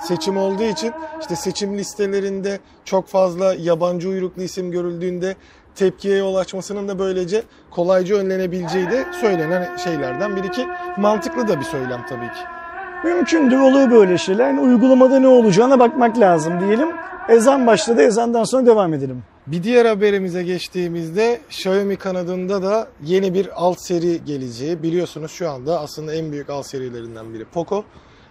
seçim olduğu için işte seçim listelerinde çok fazla yabancı uyruklu isim görüldüğünde tepkiye yol açmasının da böylece kolayca önlenebileceği de söylenen şeylerden biri ki mantıklı da bir söylem tabii ki. Mümkündür olur böyle şeyler. Yani uygulamada ne olacağına bakmak lazım diyelim. Ezan başladı. Ezandan sonra devam edelim. Bir diğer haberimize geçtiğimizde Xiaomi kanadında da yeni bir alt seri geleceği. Biliyorsunuz şu anda aslında en büyük alt serilerinden biri Poco.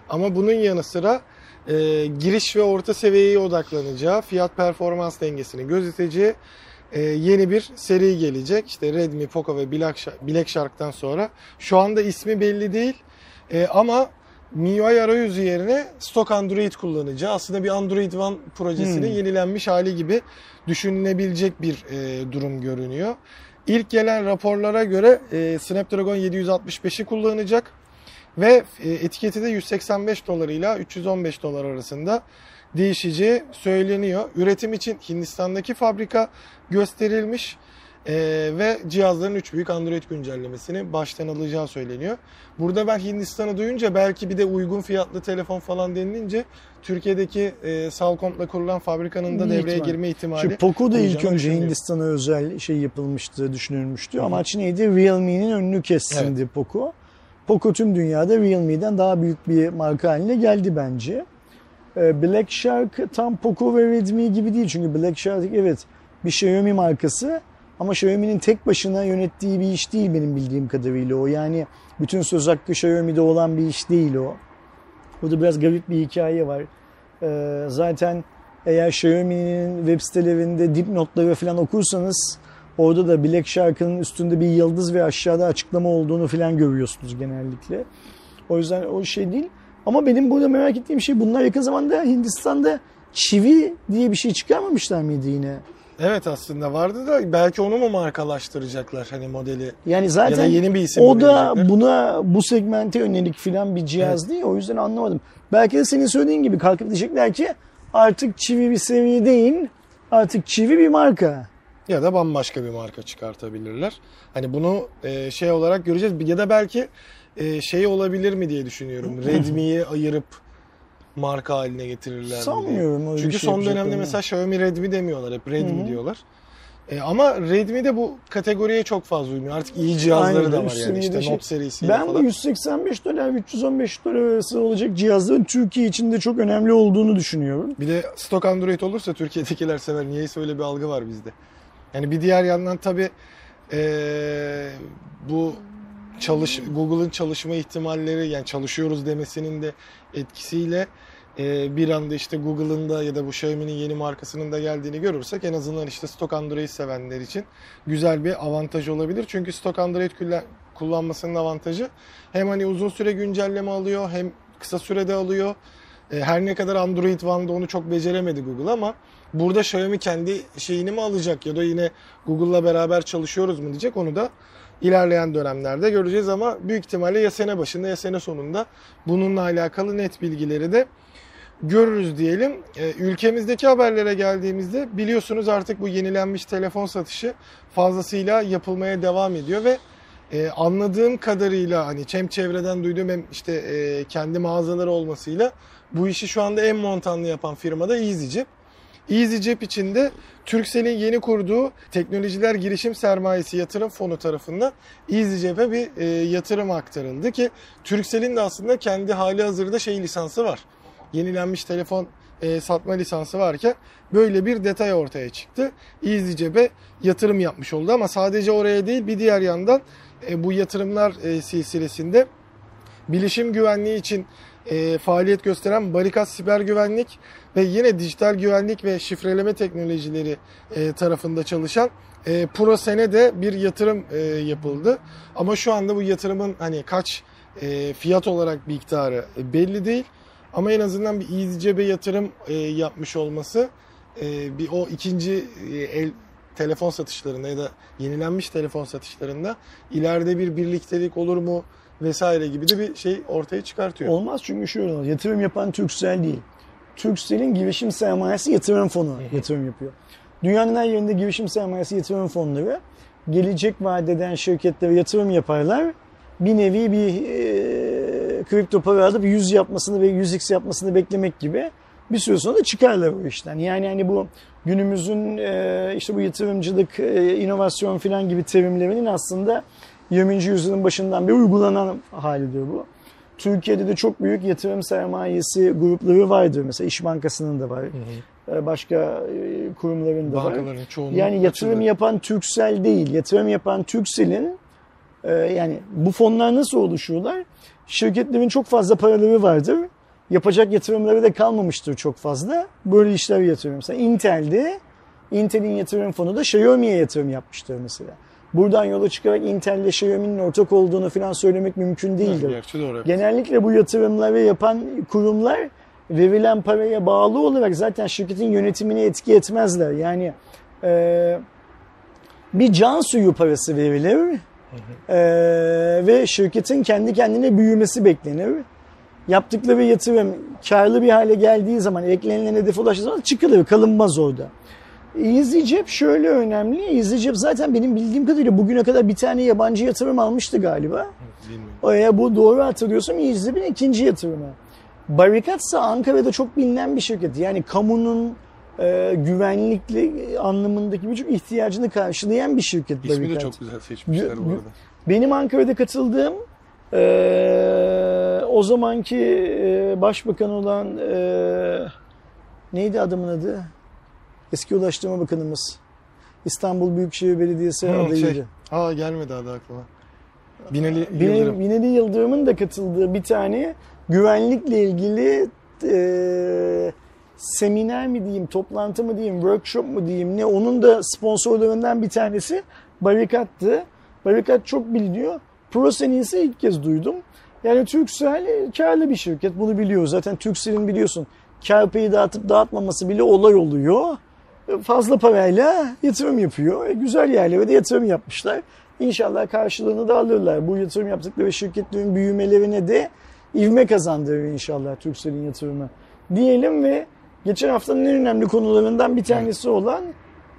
Ama bunun yanı sıra e, giriş ve orta seviyeye odaklanacağı, fiyat performans dengesini gözeteceği e, yeni bir seri gelecek. İşte Redmi, Poco ve Black, Shark- Black Shark'tan sonra. Şu anda ismi belli değil E, ama MIUI arayüzü yerine stok Android kullanacağı aslında bir Android One projesinin Hmm. yenilenmiş hali gibi düşünülebilecek bir e, durum görünüyor. İlk gelen raporlara göre e, Snapdragon 765'i kullanacak ve e, etiketi de 185 dolarıyla 315 dolar arasında değişeceği söyleniyor. Üretim için Hindistan'daki fabrika gösterilmiş e, ve cihazların 3 büyük Android güncellemesini baştan alacağı söyleniyor. Burada ben Hindistan'ı duyunca belki bir de uygun fiyatlı telefon falan denilince Türkiye'deki e, Salcomp'la kurulan fabrikanın da devreye ihtimal. girme ihtimali Şimdi Poco da ilk önce. Hindistan'a özel şey yapılmıştı, düşünülmüştü. Amaç neydi? Realme'nin önünü kessindi Poco. Poco tüm dünyada Realme'den daha büyük bir marka haline geldi bence. Ee, Black Shark tam Poco ve Redmi gibi değil. Çünkü Black Shark evet bir Xiaomi markası ama Xiaomi'nin tek başına yönettiği bir iş değil benim bildiğim kadarıyla o. Yani bütün söz hakkı Xiaomi'de olan bir iş değil o. Burada biraz garip bir hikaye var. Ee, zaten eğer Xiaomi'nin web sitelerinde dipnotları falan okursanız orada da Black Shark'ın üstünde bir yıldız ve aşağıda açıklama olduğunu falan görüyorsunuz genellikle. O yüzden o şey değil. Ama benim burada merak ettiğim şey bunlar yakın zamanda Hindistan'da çivi diye bir şey çıkarmamışlar mıydı yine? Evet aslında vardı da belki onu mu markalaştıracaklar hani modeli Yani ya zaten da yeni bir isim o da buna bu segmente yönelik filan bir cihaz değil. O yüzden anlamadım. Belki de senin söylediğin gibi kalkıp diyecekler ki artık çivi bir seviye değil artık çivi bir marka. ya da bambaşka bir marka çıkartabilirler. Hani bunu e, şey olarak göreceğiz ya da belki e, şey olabilir mi diye düşünüyorum. Redmi'yi ayırıp marka haline getirirler mi diye. Sanmıyorum öyle bir Çünkü şey son dönemde mesela Xiaomi Redmi demiyorlar hep Redmi Hı hı. diyorlar. E, ama Redmi de bu kategoriye çok fazla uymuyor. Artık iyi cihazları Aynen, da var yani işte şey. Note serisiyle Ben bu falan. 185 dolar 315 dolar arası olacak cihazların Türkiye için de çok önemli olduğunu düşünüyorum. Bir de stok Android olursa Türkiye'dekiler sever. Niyeyse öyle bir algı var bizde. Yani bir diğer yandan tabii eee, bu çalış Google'ın çalışma ihtimalleri yani çalışıyoruz demesinin de etkisiyle eee, bir anda işte Google'ın da ya da bu Xiaomi'nin yeni markasının da geldiğini görürsek en azından işte stok Android sevenler için güzel bir avantaj olabilir. Çünkü stok Android kullan- kullanmasının avantajı hem hani uzun süre güncelleme alıyor hem kısa sürede alıyor. E, her ne kadar Android One'da onu çok beceremedi Google ama burada Xiaomi kendi şeyini mi alacak ya da yine Google'la beraber çalışıyoruz mu diyecek onu da ilerleyen dönemlerde göreceğiz ama büyük ihtimalle ya sene başında ya sene sonunda bununla alakalı net bilgileri de görürüz diyelim. E, ülkemizdeki haberlere geldiğimizde biliyorsunuz artık bu yenilenmiş telefon satışı fazlasıyla yapılmaya devam ediyor ve e, anladığım kadarıyla hani hem çevreden duyduğum hem işte e, kendi mağazaları olmasıyla bu işi şu anda en montanlı yapan firma da EasyCep. EasyCep içinde Turkcell'in yeni kurduğu teknolojiler girişim sermayesi yatırım fonu tarafından EasyCep'e bir e, yatırım aktarıldı ki Turkcell'in de aslında kendi hali hazırda şey lisansı var. Yenilenmiş telefon e, satma lisansı varken böyle bir detay ortaya çıktı. EasyCep'e yatırım yapmış oldu ama sadece oraya değil bir diğer yandan e, bu yatırımlar e, silsilesinde bilişim güvenliği için e, faaliyet gösteren Barikat Siber Güvenlik ve yine dijital güvenlik ve şifreleme teknolojileri e, tarafında çalışan e, ProSen'e de bir yatırım e, yapıldı. Ama şu anda bu yatırımın hani kaç e, fiyat olarak miktarı e, belli değil. Ama en azından bir EasyCep'e yatırım e, yapmış olması e, bir o ikinci e, el telefon satışlarında ya da yenilenmiş telefon satışlarında ileride bir birliktelik olur mu vesaire gibi de bir şey ortaya çıkartıyor. Olmaz çünkü şöyle olur. Yatırım yapan Turkcell değil. Turkcell'in girişim sermayesi yatırım fonu yatırım yapıyor. Dünyanın her yerinde girişim sermayesi yatırım fonları gelecek vadeden şirketlere yatırım yaparlar. Bir nevi bir e, kripto para alıp 100 yapmasını ve 100x yapmasını beklemek gibi bir süre sonra da çıkarlar o işten. Yani hani bu günümüzün e, işte bu yatırımcılık, e, inovasyon filan gibi terimlerinin aslında 20. yüzyılın başından beri uygulanan halidir bu. Türkiye'de de çok büyük yatırım sermayesi grupları vardır. Mesela İş Bankası'nın da var. E, Başka e, kurumların da var. Bankaların çoğunun Yani yatırım açıldı. yapan Türksel değil. Yatırım yapan Türksel'in e, yani bu fonlar nasıl oluşuyorlar? Şirketlerin çok fazla paraları vardır. Yapacak yatırımları da kalmamıştır çok fazla. Böyle işler yatırım. Mesela Intel'de Intel'in yatırım fonu da Xiaomi'ye yatırım yapmıştır mesela. Buradan yola çıkarak Intel ile Xiaomi'nin ortak olduğunu falan söylemek mümkün değildir. Gerçi doğru. Genellikle bu yatırımları yapan kurumlar verilen paraya bağlı olarak zaten şirketin yönetimine etki etmezler. Yani e, bir can suyu parası verilir e, ve şirketin kendi kendine büyümesi beklenir. Yaptıkları yatırım karlı bir hale geldiği zaman, eklenilen hedefe ulaştığı zaman çıkılır, kalınmaz orada. EasyCep şöyle önemli. EasyCep zaten benim bildiğim kadarıyla bugüne kadar bir tane yabancı yatırım almıştı galiba. Eğer bu doğru hatırlıyorsam EasyCep'in ikinci yatırımı. Barikat ise Ankara'da çok bilinen bir şirket. Yani kamunun e, güvenlikli anlamındaki birçok ihtiyacını karşılayan bir şirket İsmi de Barikat. çok güzel seçmişler bu arada. Benim Ankara'da katıldığım e, o zamanki e, başbakan olan e, neydi adamın adı? Eski Ulaştırma Bakanımız. İstanbul Büyükşehir Belediyesi Hı, adayıydı. şey, aa gelmedi adı aklıma. Binali Binali, Yıldırım. Binali Yıldırım'ın da katıldığı bir tane güvenlikle ilgili e, seminer mi diyeyim, toplantı mı diyeyim, workshop mu diyeyim ne onun da sponsorlarından bir tanesi Barikat'tı. Barikat çok biliniyor. Prosen'i ise ilk kez duydum. Yani Turkcell e, karlı bir şirket bunu biliyor. Zaten Turkcell'in biliyorsun kar payı dağıtıp dağıtmaması bile olay oluyor. Fazla parayla yatırım yapıyor. E, Güzel yerlere de yatırım yapmışlar. İnşallah karşılığını da alırlar. Bu yatırım yaptıkları şirketlerin büyümelerine de ivme kazandırır inşallah Turkcell'in yatırımı. Diyelim ve geçen haftanın en önemli konularından bir tanesi olan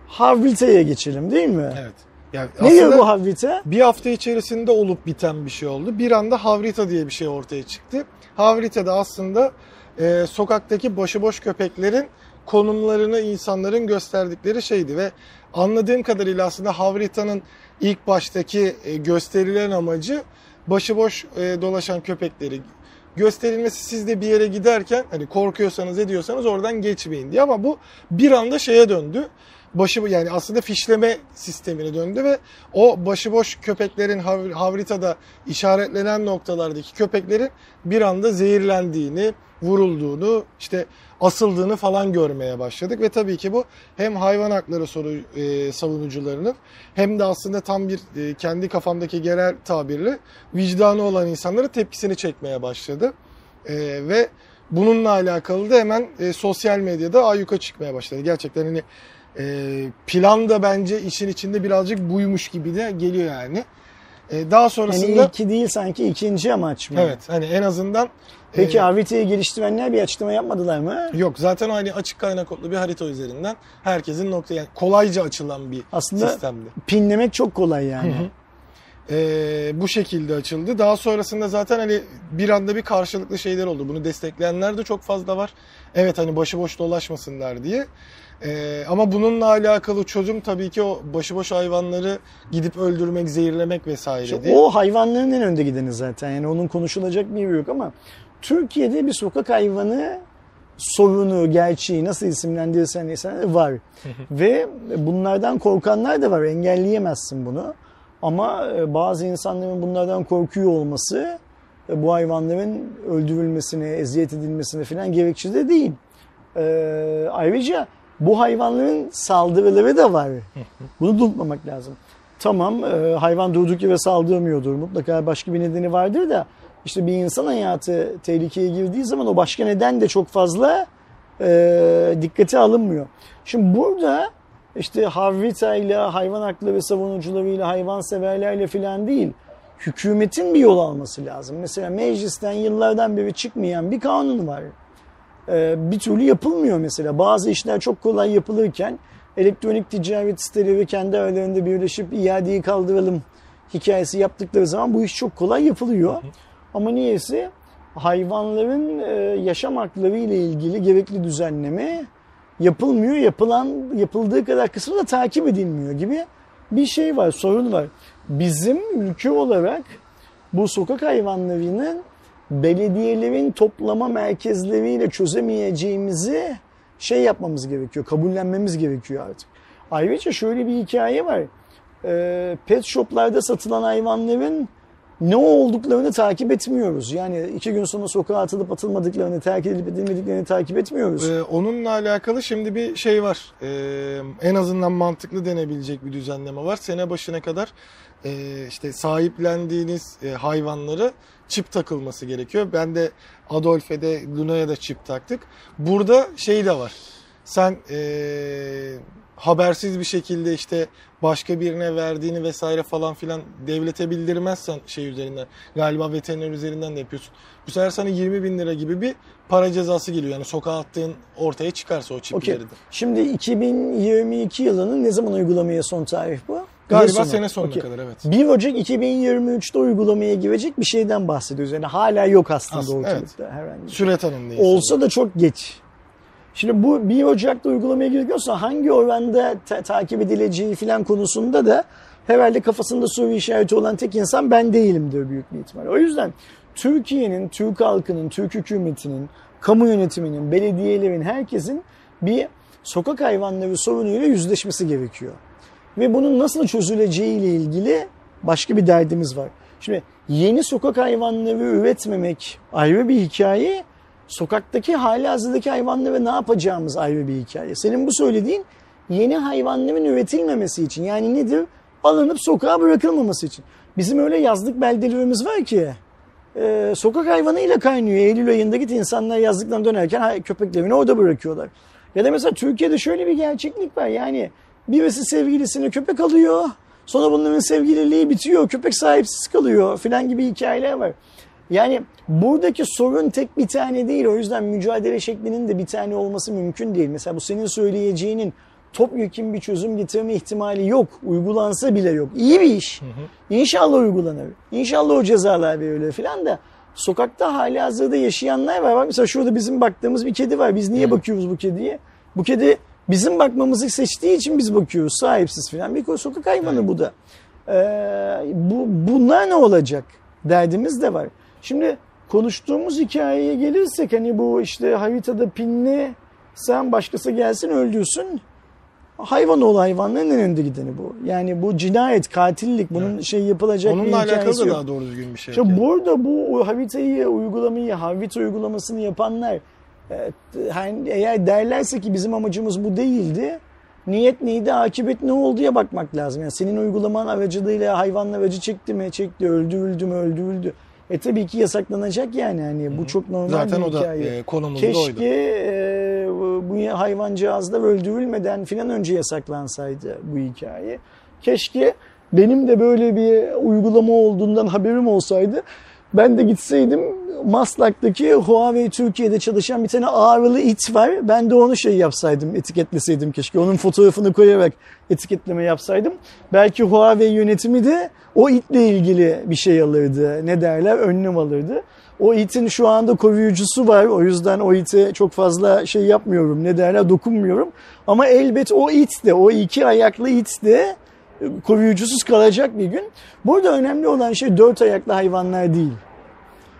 Havrita'ya geçelim değil mi? Evet. Yani Ne diyor aslında bu Havrita? bir hafta içerisinde olup biten bir şey oldu. Bir anda Havrita diye bir şey ortaya çıktı. Havrita da aslında e, sokaktaki başıboş köpeklerin konumlarını insanların gösterdikleri şeydi ve anladığım kadarıyla aslında Havrita'nın ilk baştaki e, gösterilen amacı başıboş e, dolaşan köpekleri gösterilmesi siz de bir yere giderken hani korkuyorsanız ediyorsanız oradan geçmeyin diye ama bu bir anda şeye döndü. Başı yani aslında fişleme sistemine döndü ve o başıboş köpeklerin hav- havritada işaretlenen noktalardaki köpeklerin bir anda zehirlendiğini, vurulduğunu, işte asıldığını falan görmeye başladık ve tabii ki bu hem hayvan hakları soru, e, savunucularının hem de aslında tam bir e, kendi kafamdaki genel tabirle vicdanı olan insanların tepkisini çekmeye başladı. E, ve bununla alakalı da hemen e, sosyal medyada ayyuka çıkmaya başladı. Gerçekten hani e, plan da bence işin içinde birazcık buymuş gibi de geliyor yani. E, daha sonrasında ilki değil sanki ikinci amaç mı? evet hani en azından Peki e, haritayı geliştirenler bir açıklama yapmadılar mı? Yok zaten hani açık kaynak kodlu bir harita üzerinden herkesin nokta yani kolayca açılan bir Aslında sistemdi. pinlemek çok kolay yani. Ee, bu şekilde açıldı. Daha sonrasında zaten hani bir anda bir karşılıklı şeyler oldu. Bunu destekleyenler de çok fazla var. Evet hani başıboş dolaşmasınlar diye. Ee, ama bununla alakalı çözüm tabii ki o başıboş hayvanları gidip öldürmek, zehirlemek vesaire diye. o hayvanların en önde gideni zaten. Yani onun konuşulacak bir yok ama Türkiye'de bir sokak hayvanı sorunu, gerçeği nasıl isimlendirirsen isen var. Ve bunlardan korkanlar da var. Engelleyemezsin bunu. Ama e, bazı insanların bunlardan korkuyor olması e, bu hayvanların öldürülmesine, eziyet edilmesine falan gerekçe de değil. Ee, ayrıca bu hayvanların saldırıları da var. Bunu da unutmamak lazım. Tamam e, hayvan durduk yere saldırmıyordur. Mutlaka başka bir nedeni vardır da işte bir insan hayatı tehlikeye girdiği zaman o başka neden de çok fazla e, dikkate alınmıyor. Şimdi burada işte Havrita'yla, hayvan hakları savunucularıyla, hayvanseverlerle filan değil. Hükümetin bir yol alması lazım. Mesela meclisten yıllardan beri çıkmayan bir kanun var. Ee, bir türlü yapılmıyor mesela. Bazı işler çok kolay yapılırken elektronik ticaret siteleri kendi aralarında birleşip iadeyi kaldıralım hikayesi yaptıkları zaman bu iş çok kolay yapılıyor. Ama niyeyse hayvanların e, yaşam hakları ile ilgili gerekli düzenleme yapılmıyor. Yapılan yapıldığı kadar kısmı da takip edilmiyor gibi bir şey var, sorun var. Bizim ülke olarak bu sokak hayvanlarının belediyelerin toplama merkezleriyle çözemeyeceğimizi şey yapmamız gerekiyor, kabullenmemiz gerekiyor artık. Ayrıca şöyle bir hikaye var. Ee, pet shoplarda satılan hayvanların ne olduklarını takip etmiyoruz. Yani iki gün sonra sokağa atılıp atılmadıklarını, terk edilip edilmediklerini takip etmiyoruz. Ee, onunla alakalı şimdi bir şey var. Ee, en azından mantıklı denebilecek bir düzenleme var. Sene başına kadar e, işte sahiplendiğiniz e, hayvanları çip takılması gerekiyor. Ben de Adolf'e de Luna'ya da çip taktık. Burada şey de var. Sen e, habersiz bir şekilde işte başka birine verdiğini vesaire falan filan devlete bildirmezsen şey üzerinden galiba veteriner üzerinden de yapıyorsun. Bu sefer sana 20 bin lira gibi bir para cezası geliyor. Yani sokağa attığın ortaya çıkarsa o çip Okey. üzerinden. Şimdi 2022 yılının ne zaman uygulamaya son tarih bu? Galiba Yıl sene sonuna Okey. kadar evet. 1 Ocak 2023'te uygulamaya girecek bir şeyden bahsediyoruz. Yani hala yok aslında, Aslında, ortalıkta herhangi bir şey. Süre tanımlı. Olsa da çok geç. Şimdi bu 1 Ocak'ta uygulamaya giriyorsa hangi oranda ta- takip edileceği filan konusunda da herhalde kafasında soru işareti olan tek insan ben değilimdir büyük bir ihtimal. O yüzden Türkiye'nin, Türk halkının, Türk hükümetinin, kamu yönetiminin, belediyelerin, herkesin bir sokak hayvanları sorunuyla yüzleşmesi gerekiyor. Ve bunun nasıl çözüleceği ile ilgili başka bir derdimiz var. Şimdi yeni sokak hayvanları üretmemek ayrı bir hikaye. Sokaktaki hali hazırdaki hayvanlara ne yapacağımız ayrı bir hikaye. Senin bu söylediğin yeni hayvanların üretilmemesi için. Yani nedir? Alınıp sokağa bırakılmaması için. Bizim öyle yazlık beldelerimiz var ki e, sokak hayvanıyla kaynıyor. Eylül ayında git insanlar yazlıktan dönerken köpeklerini orada bırakıyorlar. Ya da mesela Türkiye'de şöyle bir gerçeklik var. Yani birisi sevgilisine köpek alıyor. Sonra bunların sevgililiği bitiyor. Köpek sahipsiz kalıyor filan gibi hikayeler var. Yani buradaki sorun tek bir tane değil. O yüzden mücadele şeklinin de bir tane olması mümkün değil. Mesela bu senin söyleyeceğinin topyekun bir çözüm getirme ihtimali yok. Uygulansa bile yok. İyi bir iş. İnşallah uygulanır. İnşallah o cezalar verilir filan da sokakta hali hazırda yaşayanlar var. Bak mesela şurada bizim baktığımız bir kedi var. Biz niye bakıyoruz bu kediye? Bu kedi bizim bakmamızı seçtiği için biz bakıyoruz. Sahipsiz filan. Bir sokak hayvanı bu da. Ee, bu, bunlar ne olacak? Derdimiz de var. Şimdi konuştuğumuz hikayeye gelirsek hani bu işte haritada pinli sen başkası gelsin öldürsün. Hayvan ol hayvanların en önde gideni bu. Yani bu cinayet, katillik bunun şey yapılacak bir Onunla alakalı hikayesi da yok. daha doğru düzgün bir şey. Yok yani. burada bu haritayı uygulamayı, Havita uygulamasını yapanlar hani eğer derlerse ki bizim amacımız bu değildi. Niyet neydi, akıbet ne olduya bakmak lazım. Yani senin uygulaman aracılığıyla hayvanlar acı çekti mi, çekti, öldürüldü mü, öldürüldü. E tabii ki yasaklanacak yani hani bu çok normal Zaten bir o da hikaye. e, konumuz da oydu. Keşke e, bu hayvancağızlar öldürülmeden filan önce yasaklansaydı bu hikaye. Keşke benim de böyle bir uygulama olduğundan haberim olsaydı. Ben de gitseydim Maslak'taki Huawei Türkiye'de çalışan bir tane ağrılı it var. Ben de onu şey yapsaydım, etiketleseydim keşke. Onun fotoğrafını koyarak etiketleme yapsaydım. Belki Huawei yönetimi de o itle ilgili bir şey alırdı. Ne derler? Önlem alırdı. O itin şu anda koruyucusu var. O yüzden o ite çok fazla şey yapmıyorum. Ne derler? Dokunmuyorum. Ama elbet o it de, o iki ayaklı it de koruyucusuz kalacak bir gün. Burada önemli olan şey dört ayaklı hayvanlar değil.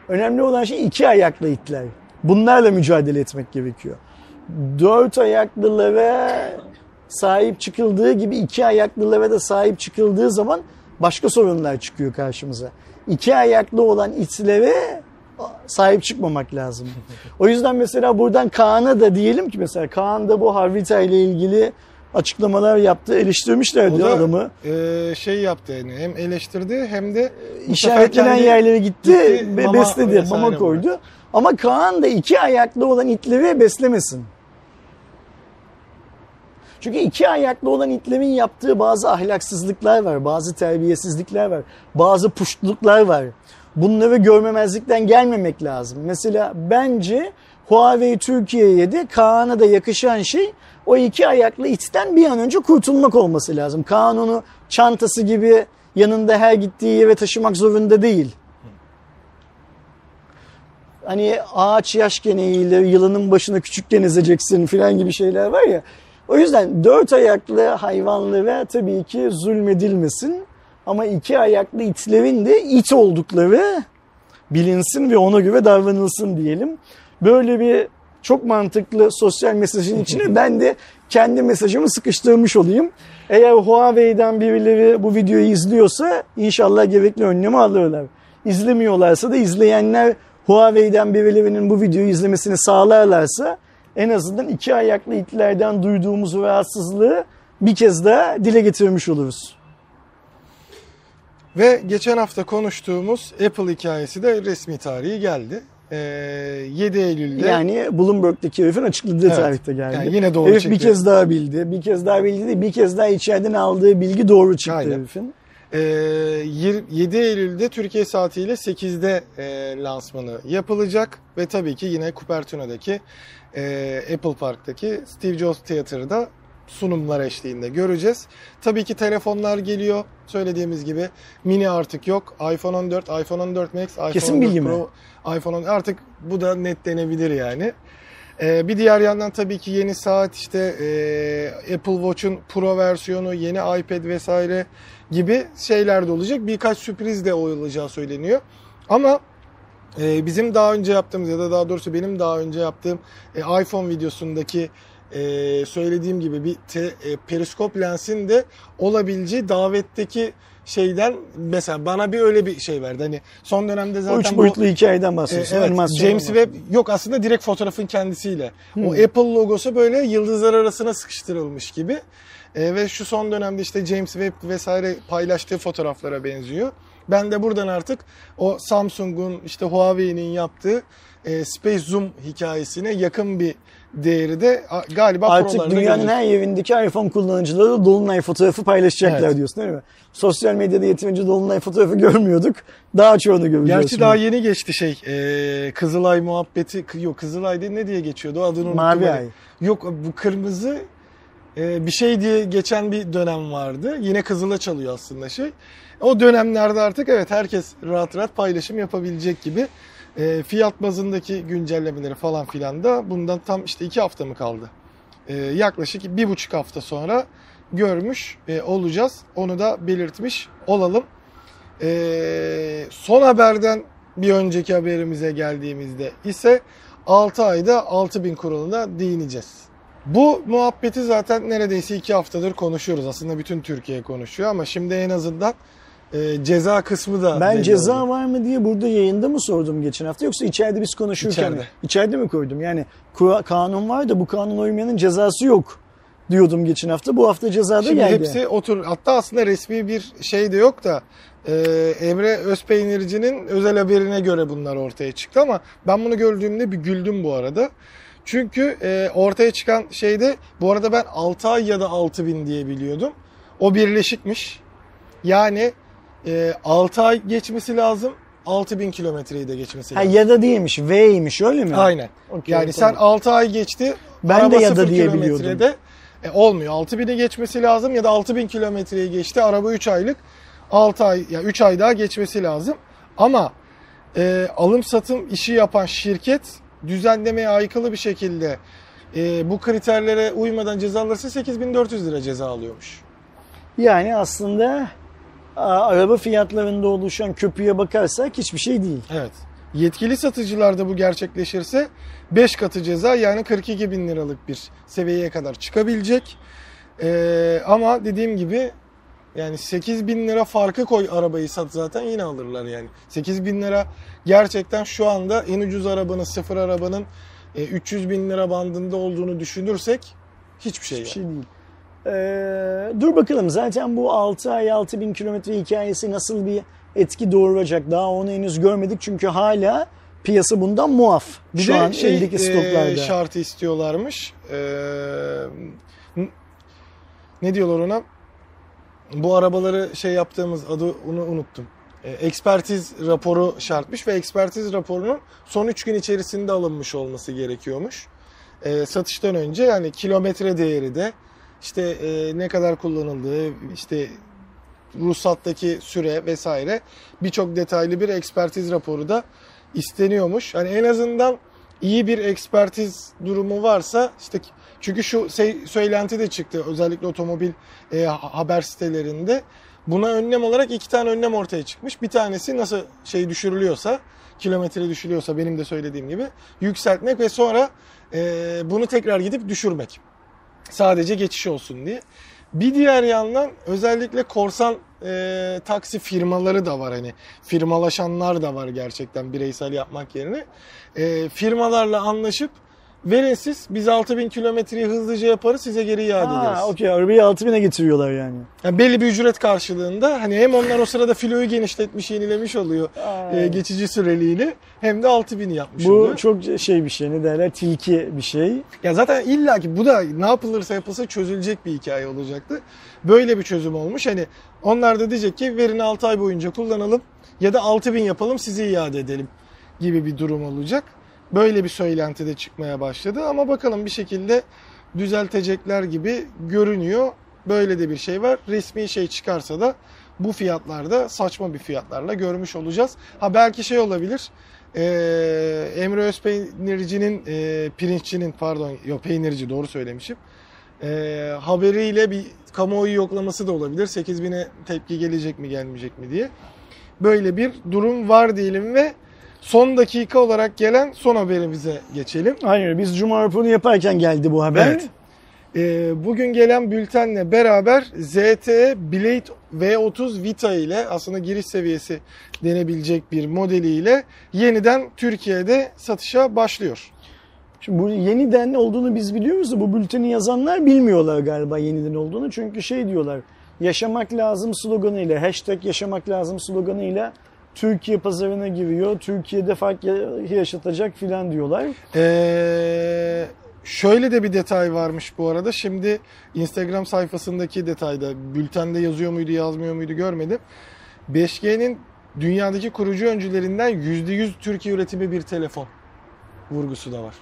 Önemli olan şey iki ayaklı itler. Bunlarla mücadele etmek gerekiyor. Dört ayaklılara sahip çıkıldığı gibi iki ayaklılara da sahip çıkıldığı zaman başka sorunlar çıkıyor karşımıza. İki ayaklı olan itlere sahip çıkmamak lazım. O yüzden mesela buradan Kaan'a da diyelim ki mesela Kaan da bu Harvita ile ilgili açıklamalar yaptı. Eleştirmişlerdi O da adamı. e, şey yaptı yani hem eleştirdi hem de İşaretlenen yerlere gitti, gitti, ve mama besledi, mama koydu. Ama Kaan da iki ayaklı olan itleri beslemesin. Çünkü iki ayaklı olan itlerin yaptığı bazı ahlaksızlıklar var, bazı terbiyesizlikler var, bazı puştluklar var. Bunları görmemezlikten gelmemek lazım. Mesela bence Huawei Türkiye'ye de Kaan'a da yakışan şey o iki ayaklı itten bir an önce kurtulmak olması lazım. Kaan onu çantası gibi yanında her gittiği yere taşımak zorunda değil. Hani ağaç yaş geneğiyle yılanın başına küçükken ezeceksin filan gibi şeyler var ya. O yüzden dört ayaklı hayvanlara tabii ki zulmedilmesin. Ama iki ayaklı itlerin de it oldukları bilinsin ve ona göre davranılsın diyelim. Böyle bir çok mantıklı sosyal mesajın içine ben de kendi mesajımı sıkıştırmış olayım. Eğer Huawei'den birileri bu videoyu izliyorsa inşallah gerekli önlemi alırlar. İzlemiyorlarsa da izleyenler Huawei'den birilerinin bu videoyu izlemesini sağlarlarsa en azından iki ayaklı itlerden duyduğumuz rahatsızlığı bir kez daha dile getirmiş oluruz. Ve geçen hafta konuştuğumuz Apple hikayesi de resmi tarihi geldi. Ee, 7 Eylül'de Yani Bloomberg'deki herifin açıkladığı Evet. tarihte geldi. Yani yine doğru Herif çıktı. bir kez daha bildi. Bir kez daha bildi değil, bir kez daha içeriden aldığı bilgi doğru çıktı Aynen. herifin. Ee, yir- 7 Eylül'de Türkiye saatiyle 8'de e, lansmanı yapılacak ve tabii ki yine Cupertino'daki e, Apple Park'taki Steve Jobs Theater'da sunumlar eşliğinde göreceğiz. Tabii ki telefonlar geliyor. Söylediğimiz gibi mini artık yok. iPhone 14, iPhone 14 Max, iPhone Kesin 14 bilgi mi? Pro, iPhone 10 artık bu da netlenebilir yani. Ee, bir diğer yandan tabii ki yeni saat işte e, Apple Watch'un Pro versiyonu, yeni iPad vesaire gibi şeyler de olacak. Birkaç sürpriz de olacağı söyleniyor. Ama e, bizim daha önce yaptığımız ya da daha doğrusu benim daha önce yaptığım e, iPhone videosundaki e, söylediğim gibi bir te, e, periskop lensin de olabileceği davetteki şeyden mesela bana bir öyle bir şey verdi. Hani son dönemde O zaten üç bu boyutlu hikayeden e, bahsediyorsun. evet, animasyon James. Webb yok aslında direkt fotoğrafın kendisiyle. O Hmm. Apple logosu böyle yıldızlar arasına sıkıştırılmış gibi. E, ve şu son dönemde işte James Webb vesaire paylaştığı fotoğraflara benziyor. Ben de buradan artık o Samsung'un işte Huawei'nin yaptığı e, Space Zoom hikayesine yakın bir değeri de galiba Artık dünyanın her yerindeki iPhone kullanıcıları Dolunay fotoğrafı paylaşacaklar Evet. diyorsun değil mi? Sosyal medyada yeterince Dolunay fotoğrafı görmüyorduk. Daha çoğunu göreceğiz. Gerçi şimdi. daha yeni geçti şey e, Kızılay muhabbeti yok Kızılay değil ne diye geçiyordu adını unuttum. Mavi ay. Yok bu kırmızı e, bir şey diye geçen bir dönem vardı. Yine Kızıl'a çalıyor aslında şey. O dönemlerde artık evet herkes rahat rahat paylaşım yapabilecek gibi. E, fiyat bazındaki güncellemeleri falan filan da bundan tam işte iki hafta mı kaldı? E, yaklaşık bir buçuk hafta sonra görmüş e, olacağız. Onu da belirtmiş olalım. E, son haberden bir önceki haberimize geldiğimizde ise 6 ayda 6000 kuralına değineceğiz. Bu muhabbeti zaten neredeyse 2 haftadır konuşuyoruz. Aslında bütün Türkiye konuşuyor ama şimdi en azından e, ceza kısmı da Ben ceza oldu. var mı diye burada yayında mı sordum geçen hafta yoksa içeride biz konuşurken İçeride. mi? İçeride mi koydum? Yani kanun var da bu kanun uymayanın cezası yok diyordum geçen hafta. Bu hafta ceza da Şimdi geldi. hepsi otur. Hatta aslında resmi bir şey de yok da e, Emre Özpeynirci'nin özel haberine göre bunlar ortaya çıktı ama ben bunu gördüğümde bir güldüm bu arada. Çünkü e, ortaya çıkan şeyde bu arada ben 6 ay ya da 6000 diye biliyordum. O birleşikmiş. Yani e, 6 ay geçmesi lazım. 6000 kilometreyi de geçmesi Ha lazım. ya da değilmiş, V'ymiş öyle mi? Aynen. Okey, yani tamam. sen 6 ay geçti. Ben araba de ya da diye kilometrede, E, olmuyor. 6000'i geçmesi lazım ya da 6000 kilometreyi geçti. Araba 3 aylık. 6 ay ya yani 3 ay daha geçmesi lazım. Ama e, alım satım işi yapan şirket düzenlemeye aykırı bir şekilde e, bu kriterlere uymadan ceza alırsa 8400 lira ceza alıyormuş. Yani aslında araba fiyatlarında oluşan köpüğe bakarsak hiçbir şey değil. Evet. Yetkili satıcılarda bu gerçekleşirse 5 katı ceza yani 42 bin liralık bir seviyeye kadar çıkabilecek. Ee, ama dediğim gibi yani 8 bin lira farkı koy arabayı sat zaten yine alırlar yani. 8 bin lira gerçekten şu anda en ucuz arabanın sıfır arabanın e, 300 bin lira bandında olduğunu düşünürsek hiçbir şey, Hiçbir yani. şey değil. Ee, dur bakalım zaten bu 6 ay 6 bin kilometre hikayesi nasıl bir etki doğuracak daha onu henüz görmedik çünkü hala piyasa bundan muaf. Bir Şu de an şey eldeki e, stoklarda. şartı istiyorlarmış. Ee, ne diyorlar ona? Bu arabaları şey yaptığımız adı onu unuttum. Ee, ekspertiz raporu şartmış ve ekspertiz raporunun son 3 gün içerisinde alınmış olması gerekiyormuş. Ee, satıştan önce yani kilometre değeri de işte e, ne kadar kullanıldığı işte ruhsattaki süre vesaire birçok detaylı bir ekspertiz raporu da isteniyormuş. Hani en azından iyi bir ekspertiz durumu varsa işte çünkü şu şey, söylenti de çıktı özellikle otomobil e, haber sitelerinde. Buna önlem olarak iki tane önlem ortaya çıkmış. Bir tanesi nasıl şey düşürülüyorsa, kilometre düşürülüyorsa benim de söylediğim gibi yükseltmek ve sonra e, bunu tekrar gidip düşürmek. Sadece geçiş olsun diye. Bir diğer yandan özellikle korsan e, taksi firmaları da var hani firmalaşanlar da var gerçekten bireysel yapmak yerine. E, firmalarla anlaşıp verin siz biz 6000 kilometreyi hızlıca yaparız size geri iade ederiz. Ha, okey arabayı 6000'e getiriyorlar yani. Yani belli bir ücret karşılığında hani hem onlar o sırada filoyu genişletmiş yenilemiş oluyor e, geçici süreliğini hem de 6000'i yapmış Bu oluyor. çok şey bir şey ne derler tilki bir şey. Ya zaten illa ki bu da ne yapılırsa yapılsa çözülecek bir hikaye olacaktı. Böyle bir çözüm olmuş. Hani onlar da diyecek ki verin 6 ay boyunca kullanalım ya da 6000 yapalım sizi iade edelim gibi bir durum olacak. Böyle bir söylenti de çıkmaya başladı ama bakalım bir şekilde düzeltecekler gibi görünüyor. Böyle de bir şey var. Resmi şey çıkarsa da bu fiyatlarda saçma bir fiyatlarla görmüş olacağız. Ha belki şey olabilir. Ee, Emre Özpeynirci'nin e, pirinççinin pardon yok peynirci doğru söylemişim. Ee, haberiyle bir kamuoyu yoklaması da olabilir. 8000'e tepki gelecek mi gelmeyecek mi diye. Böyle bir durum var diyelim ve son dakika olarak gelen son haberimize geçelim. Hayır biz Cuma raporunu yaparken geldi bu haber. Evet. Ee, bugün gelen bültenle beraber ZTE Blade V30 Vita ile aslında giriş seviyesi denebilecek bir modeliyle yeniden Türkiye'de satışa başlıyor. Şimdi bu yeniden olduğunu biz biliyoruz da bu bülteni yazanlar bilmiyorlar galiba yeniden olduğunu. Çünkü şey diyorlar yaşamak lazım sloganıyla hashtag yaşamak lazım sloganıyla Türkiye pazarına giriyor. Türkiye'de fark yaşatacak filan diyorlar. Ee, şöyle de bir detay varmış bu arada. Şimdi Instagram sayfasındaki detayda bültende yazıyor muydu yazmıyor muydu görmedim. 5G'nin dünyadaki kurucu öncülerinden %100 Türkiye üretimi bir telefon vurgusu da var.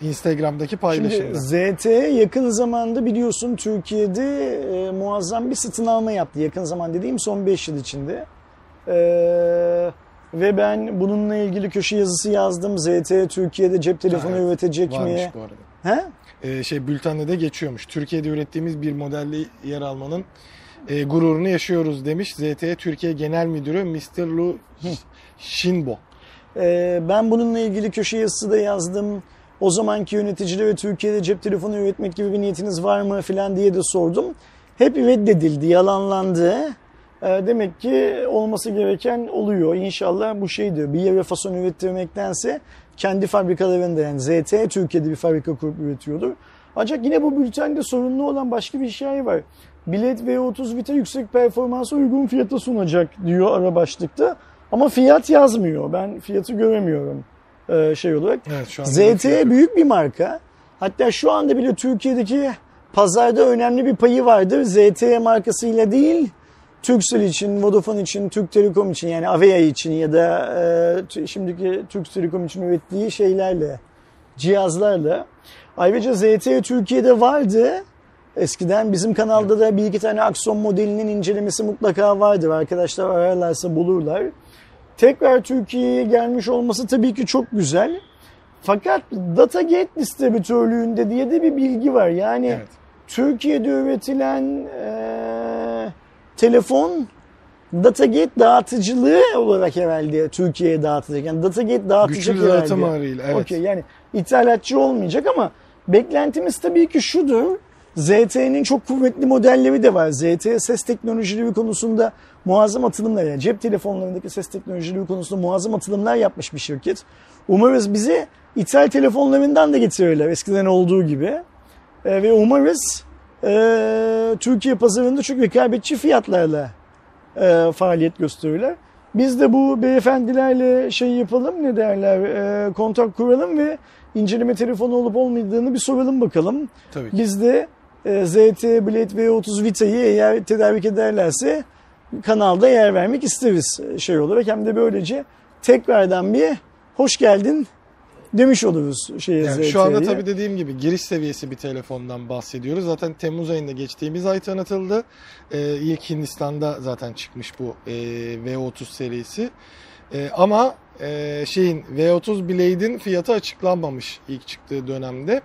Instagram'daki Şimdi paylaşımda. ZTE yakın zamanda biliyorsun Türkiye'de e, muazzam bir satın alma yaptı. Yakın zaman dediğim son 5 yıl içinde. E, ve ben bununla ilgili köşe yazısı yazdım. ZTE Türkiye'de cep telefonu Ha, evet. üretecek Varmış mi? bu arada. He? Ee, şey bültende de geçiyormuş. Türkiye'de ürettiğimiz bir modelle yer almanın e, gururunu yaşıyoruz demiş ZTE Türkiye Genel Müdürü Mr. Lu Shinbo. Ee, ben bununla ilgili köşe yazısı da yazdım. O zamanki yöneticilere Türkiye'de cep telefonu üretmek gibi bir niyetiniz var mı falan diye de sordum. Hep reddedildi, yalanlandı. Ee, demek ki olması gereken oluyor. İnşallah bu şeydir. Bir yere fason ürettirmektense kendi fabrikalarında yani ZT Türkiye'de bir fabrika kurup üretiyordur. Ancak yine bu bültende sorunlu olan başka bir şey var. Blade V30 Vita yüksek performansa uygun fiyata sunacak diyor ara başlıkta. Ama fiyat yazmıyor. Ben fiyatı göremiyorum e, şey olarak. Evet ZTE büyük bir marka. Hatta şu anda bile Türkiye'deki pazarda önemli bir payı vardır. ZTE markasıyla değil, Turkcell için, Vodafone için, Türk Telekom için yani Avea için ya da e, şimdiki Türk Telekom için ürettiği şeylerle, cihazlarla. Ayrıca ZTE Türkiye'de vardı. Eskiden bizim kanalda da bir iki tane Axon modelinin incelemesi mutlaka vardır. Arkadaşlar ararlarsa bulurlar. Tekrar Türkiye'ye gelmiş olması tabii ki çok güzel. Fakat Datagate distribütörlüğünde diye de bir bilgi var. Yani Evet. Türkiye'de üretilen eee, telefon Datagate dağıtıcılığı olarak herhalde Türkiye'ye dağıtacak. Yani Datagate dağıtacak Güçlü herhalde. dağıtım ağırıyla, evet. Okey, yani ithalatçı olmayacak ama beklentimiz tabii ki şudur. ZTE'nin çok kuvvetli modelleri de var. ZTE ses teknolojileri konusunda muazzam atılımlar, yani cep telefonlarındaki ses teknolojileri konusunda muazzam atılımlar yapmış bir şirket. Umarız bizi ithal telefonlarından da getirirler eskiden olduğu gibi. E, ve umarız e, Türkiye pazarında çok rekabetçi fiyatlarla e, faaliyet gösterirler. Biz de bu beyefendilerle şey yapalım ne derler e, kontak kuralım ve inceleme telefonu olup olmadığını bir soralım bakalım. Tabii ki. Biz de e, ZT Blade V30 Vita'yı eğer tedarik ederlerse kanalda yer vermek isteriz şey olarak. Hem de böylece tekrardan bir hoş geldin demiş oluruz şeye Yani şu anda tabii dediğim gibi giriş seviyesi bir telefondan bahsediyoruz. Zaten Temmuz ayında geçtiğimiz ay tanıtıldı. Ee, ilk Hindistan'da zaten çıkmış bu e, V30 serisi. E, ama e, şeyin V30 Blade'in fiyatı açıklanmamış ilk çıktığı dönemde.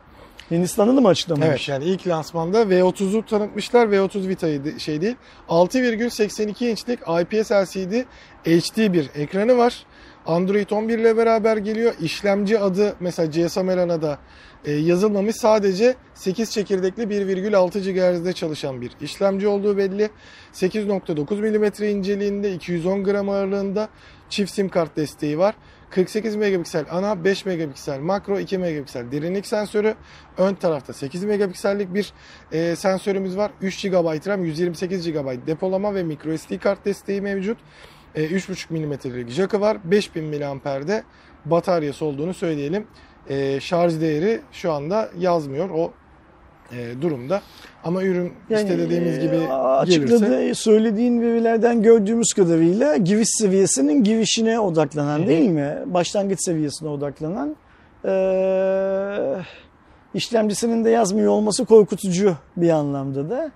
Hindistan'da da mı açıklamış? Evet yani ilk lansmanda V30'u tanıtmışlar. V30 Vita'yı şey değil. 6,82 inçlik IPS LCD HD bir ekranı var. Android 11 ile beraber geliyor. İşlemci adı mesela GSM Elana'da e, yazılmamış. Sadece 8 çekirdekli 1,6 GHz'de çalışan bir işlemci olduğu belli. 8.9 mm inceliğinde 210 gram ağırlığında çift sim kart desteği var. 48 megapiksel ana, 5 megapiksel makro, 2 megapiksel derinlik sensörü. Ön tarafta 8 megapiksellik bir e, sensörümüz var. 3 GB RAM, 128 GB depolama ve microSD kart desteği mevcut. E, 3.5 mm'lik jackı var. 5000 mAh'de bataryası olduğunu söyleyelim. E, şarj değeri şu anda yazmıyor o e, durumda. Ama ürün işte dediğimiz gibi e, açıkladı, gelirse söylediğin verilerden gördüğümüz kadarıyla giriş seviyesinin girişine odaklanan değil mi? Başlangıç seviyesine odaklanan. Ee, işlemcisinin de yazmıyor olması korkutucu bir anlamda da.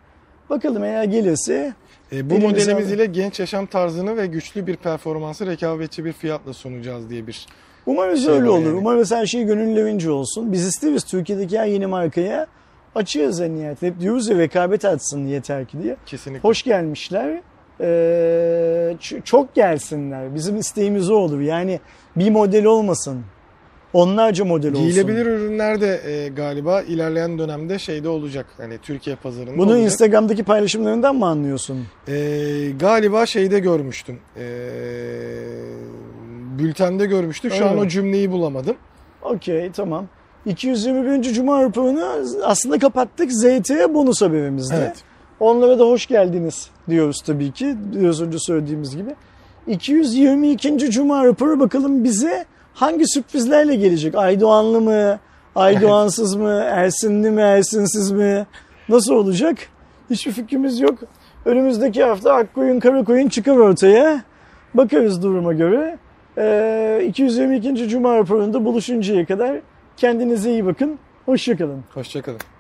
Bakalım eğer gelirse E, bu Elimize modelimiz alın. ile genç yaşam tarzını ve güçlü bir performansı rekabetçi bir fiyatla sunacağız diye bir Umarız Şey öyle olur. yani. Umarız her şey gönüllerince olsun. Biz isteriz Türkiye'deki her yeni markaya açığız en nihayet. Hep diyoruz ya rekabet artsın yeter ki diye. kesinlikle. Hoş gelmişler. Ee, çok gelsinler. Bizim isteğimiz o olur. Yani bir model olmasın. Onlarca model olsun. Giyilebilir ürünler de e, galiba ilerleyen dönemde şeyde olacak. Hani Türkiye pazarında Bunu olacak. Instagram'daki paylaşımlarından mı anlıyorsun? E, galiba şeyde görmüştüm. E, bültende görmüştük. Şu Öyle an o cümleyi bulamadım. Okey tamam. 221. Cuma raporunu aslında kapattık. ZTE bonus haberimizde. Evet. Onlara da hoş geldiniz diyoruz tabii ki. Biraz önce söylediğimiz gibi. 222. Cuma raporu bakalım bize hangi sürprizlerle gelecek? Aydoğanlı mı? Aydoğansız mı? Ersinli mi? Ersinsiz mi? Nasıl olacak? Hiçbir fikrimiz yok. Önümüzdeki hafta Akkoyun Karakoyun çıkar ortaya. Bakarız duruma göre. Ee, 222. Cuma raporunda buluşuncaya kadar kendinize iyi bakın. Hoşçakalın. Hoşçakalın.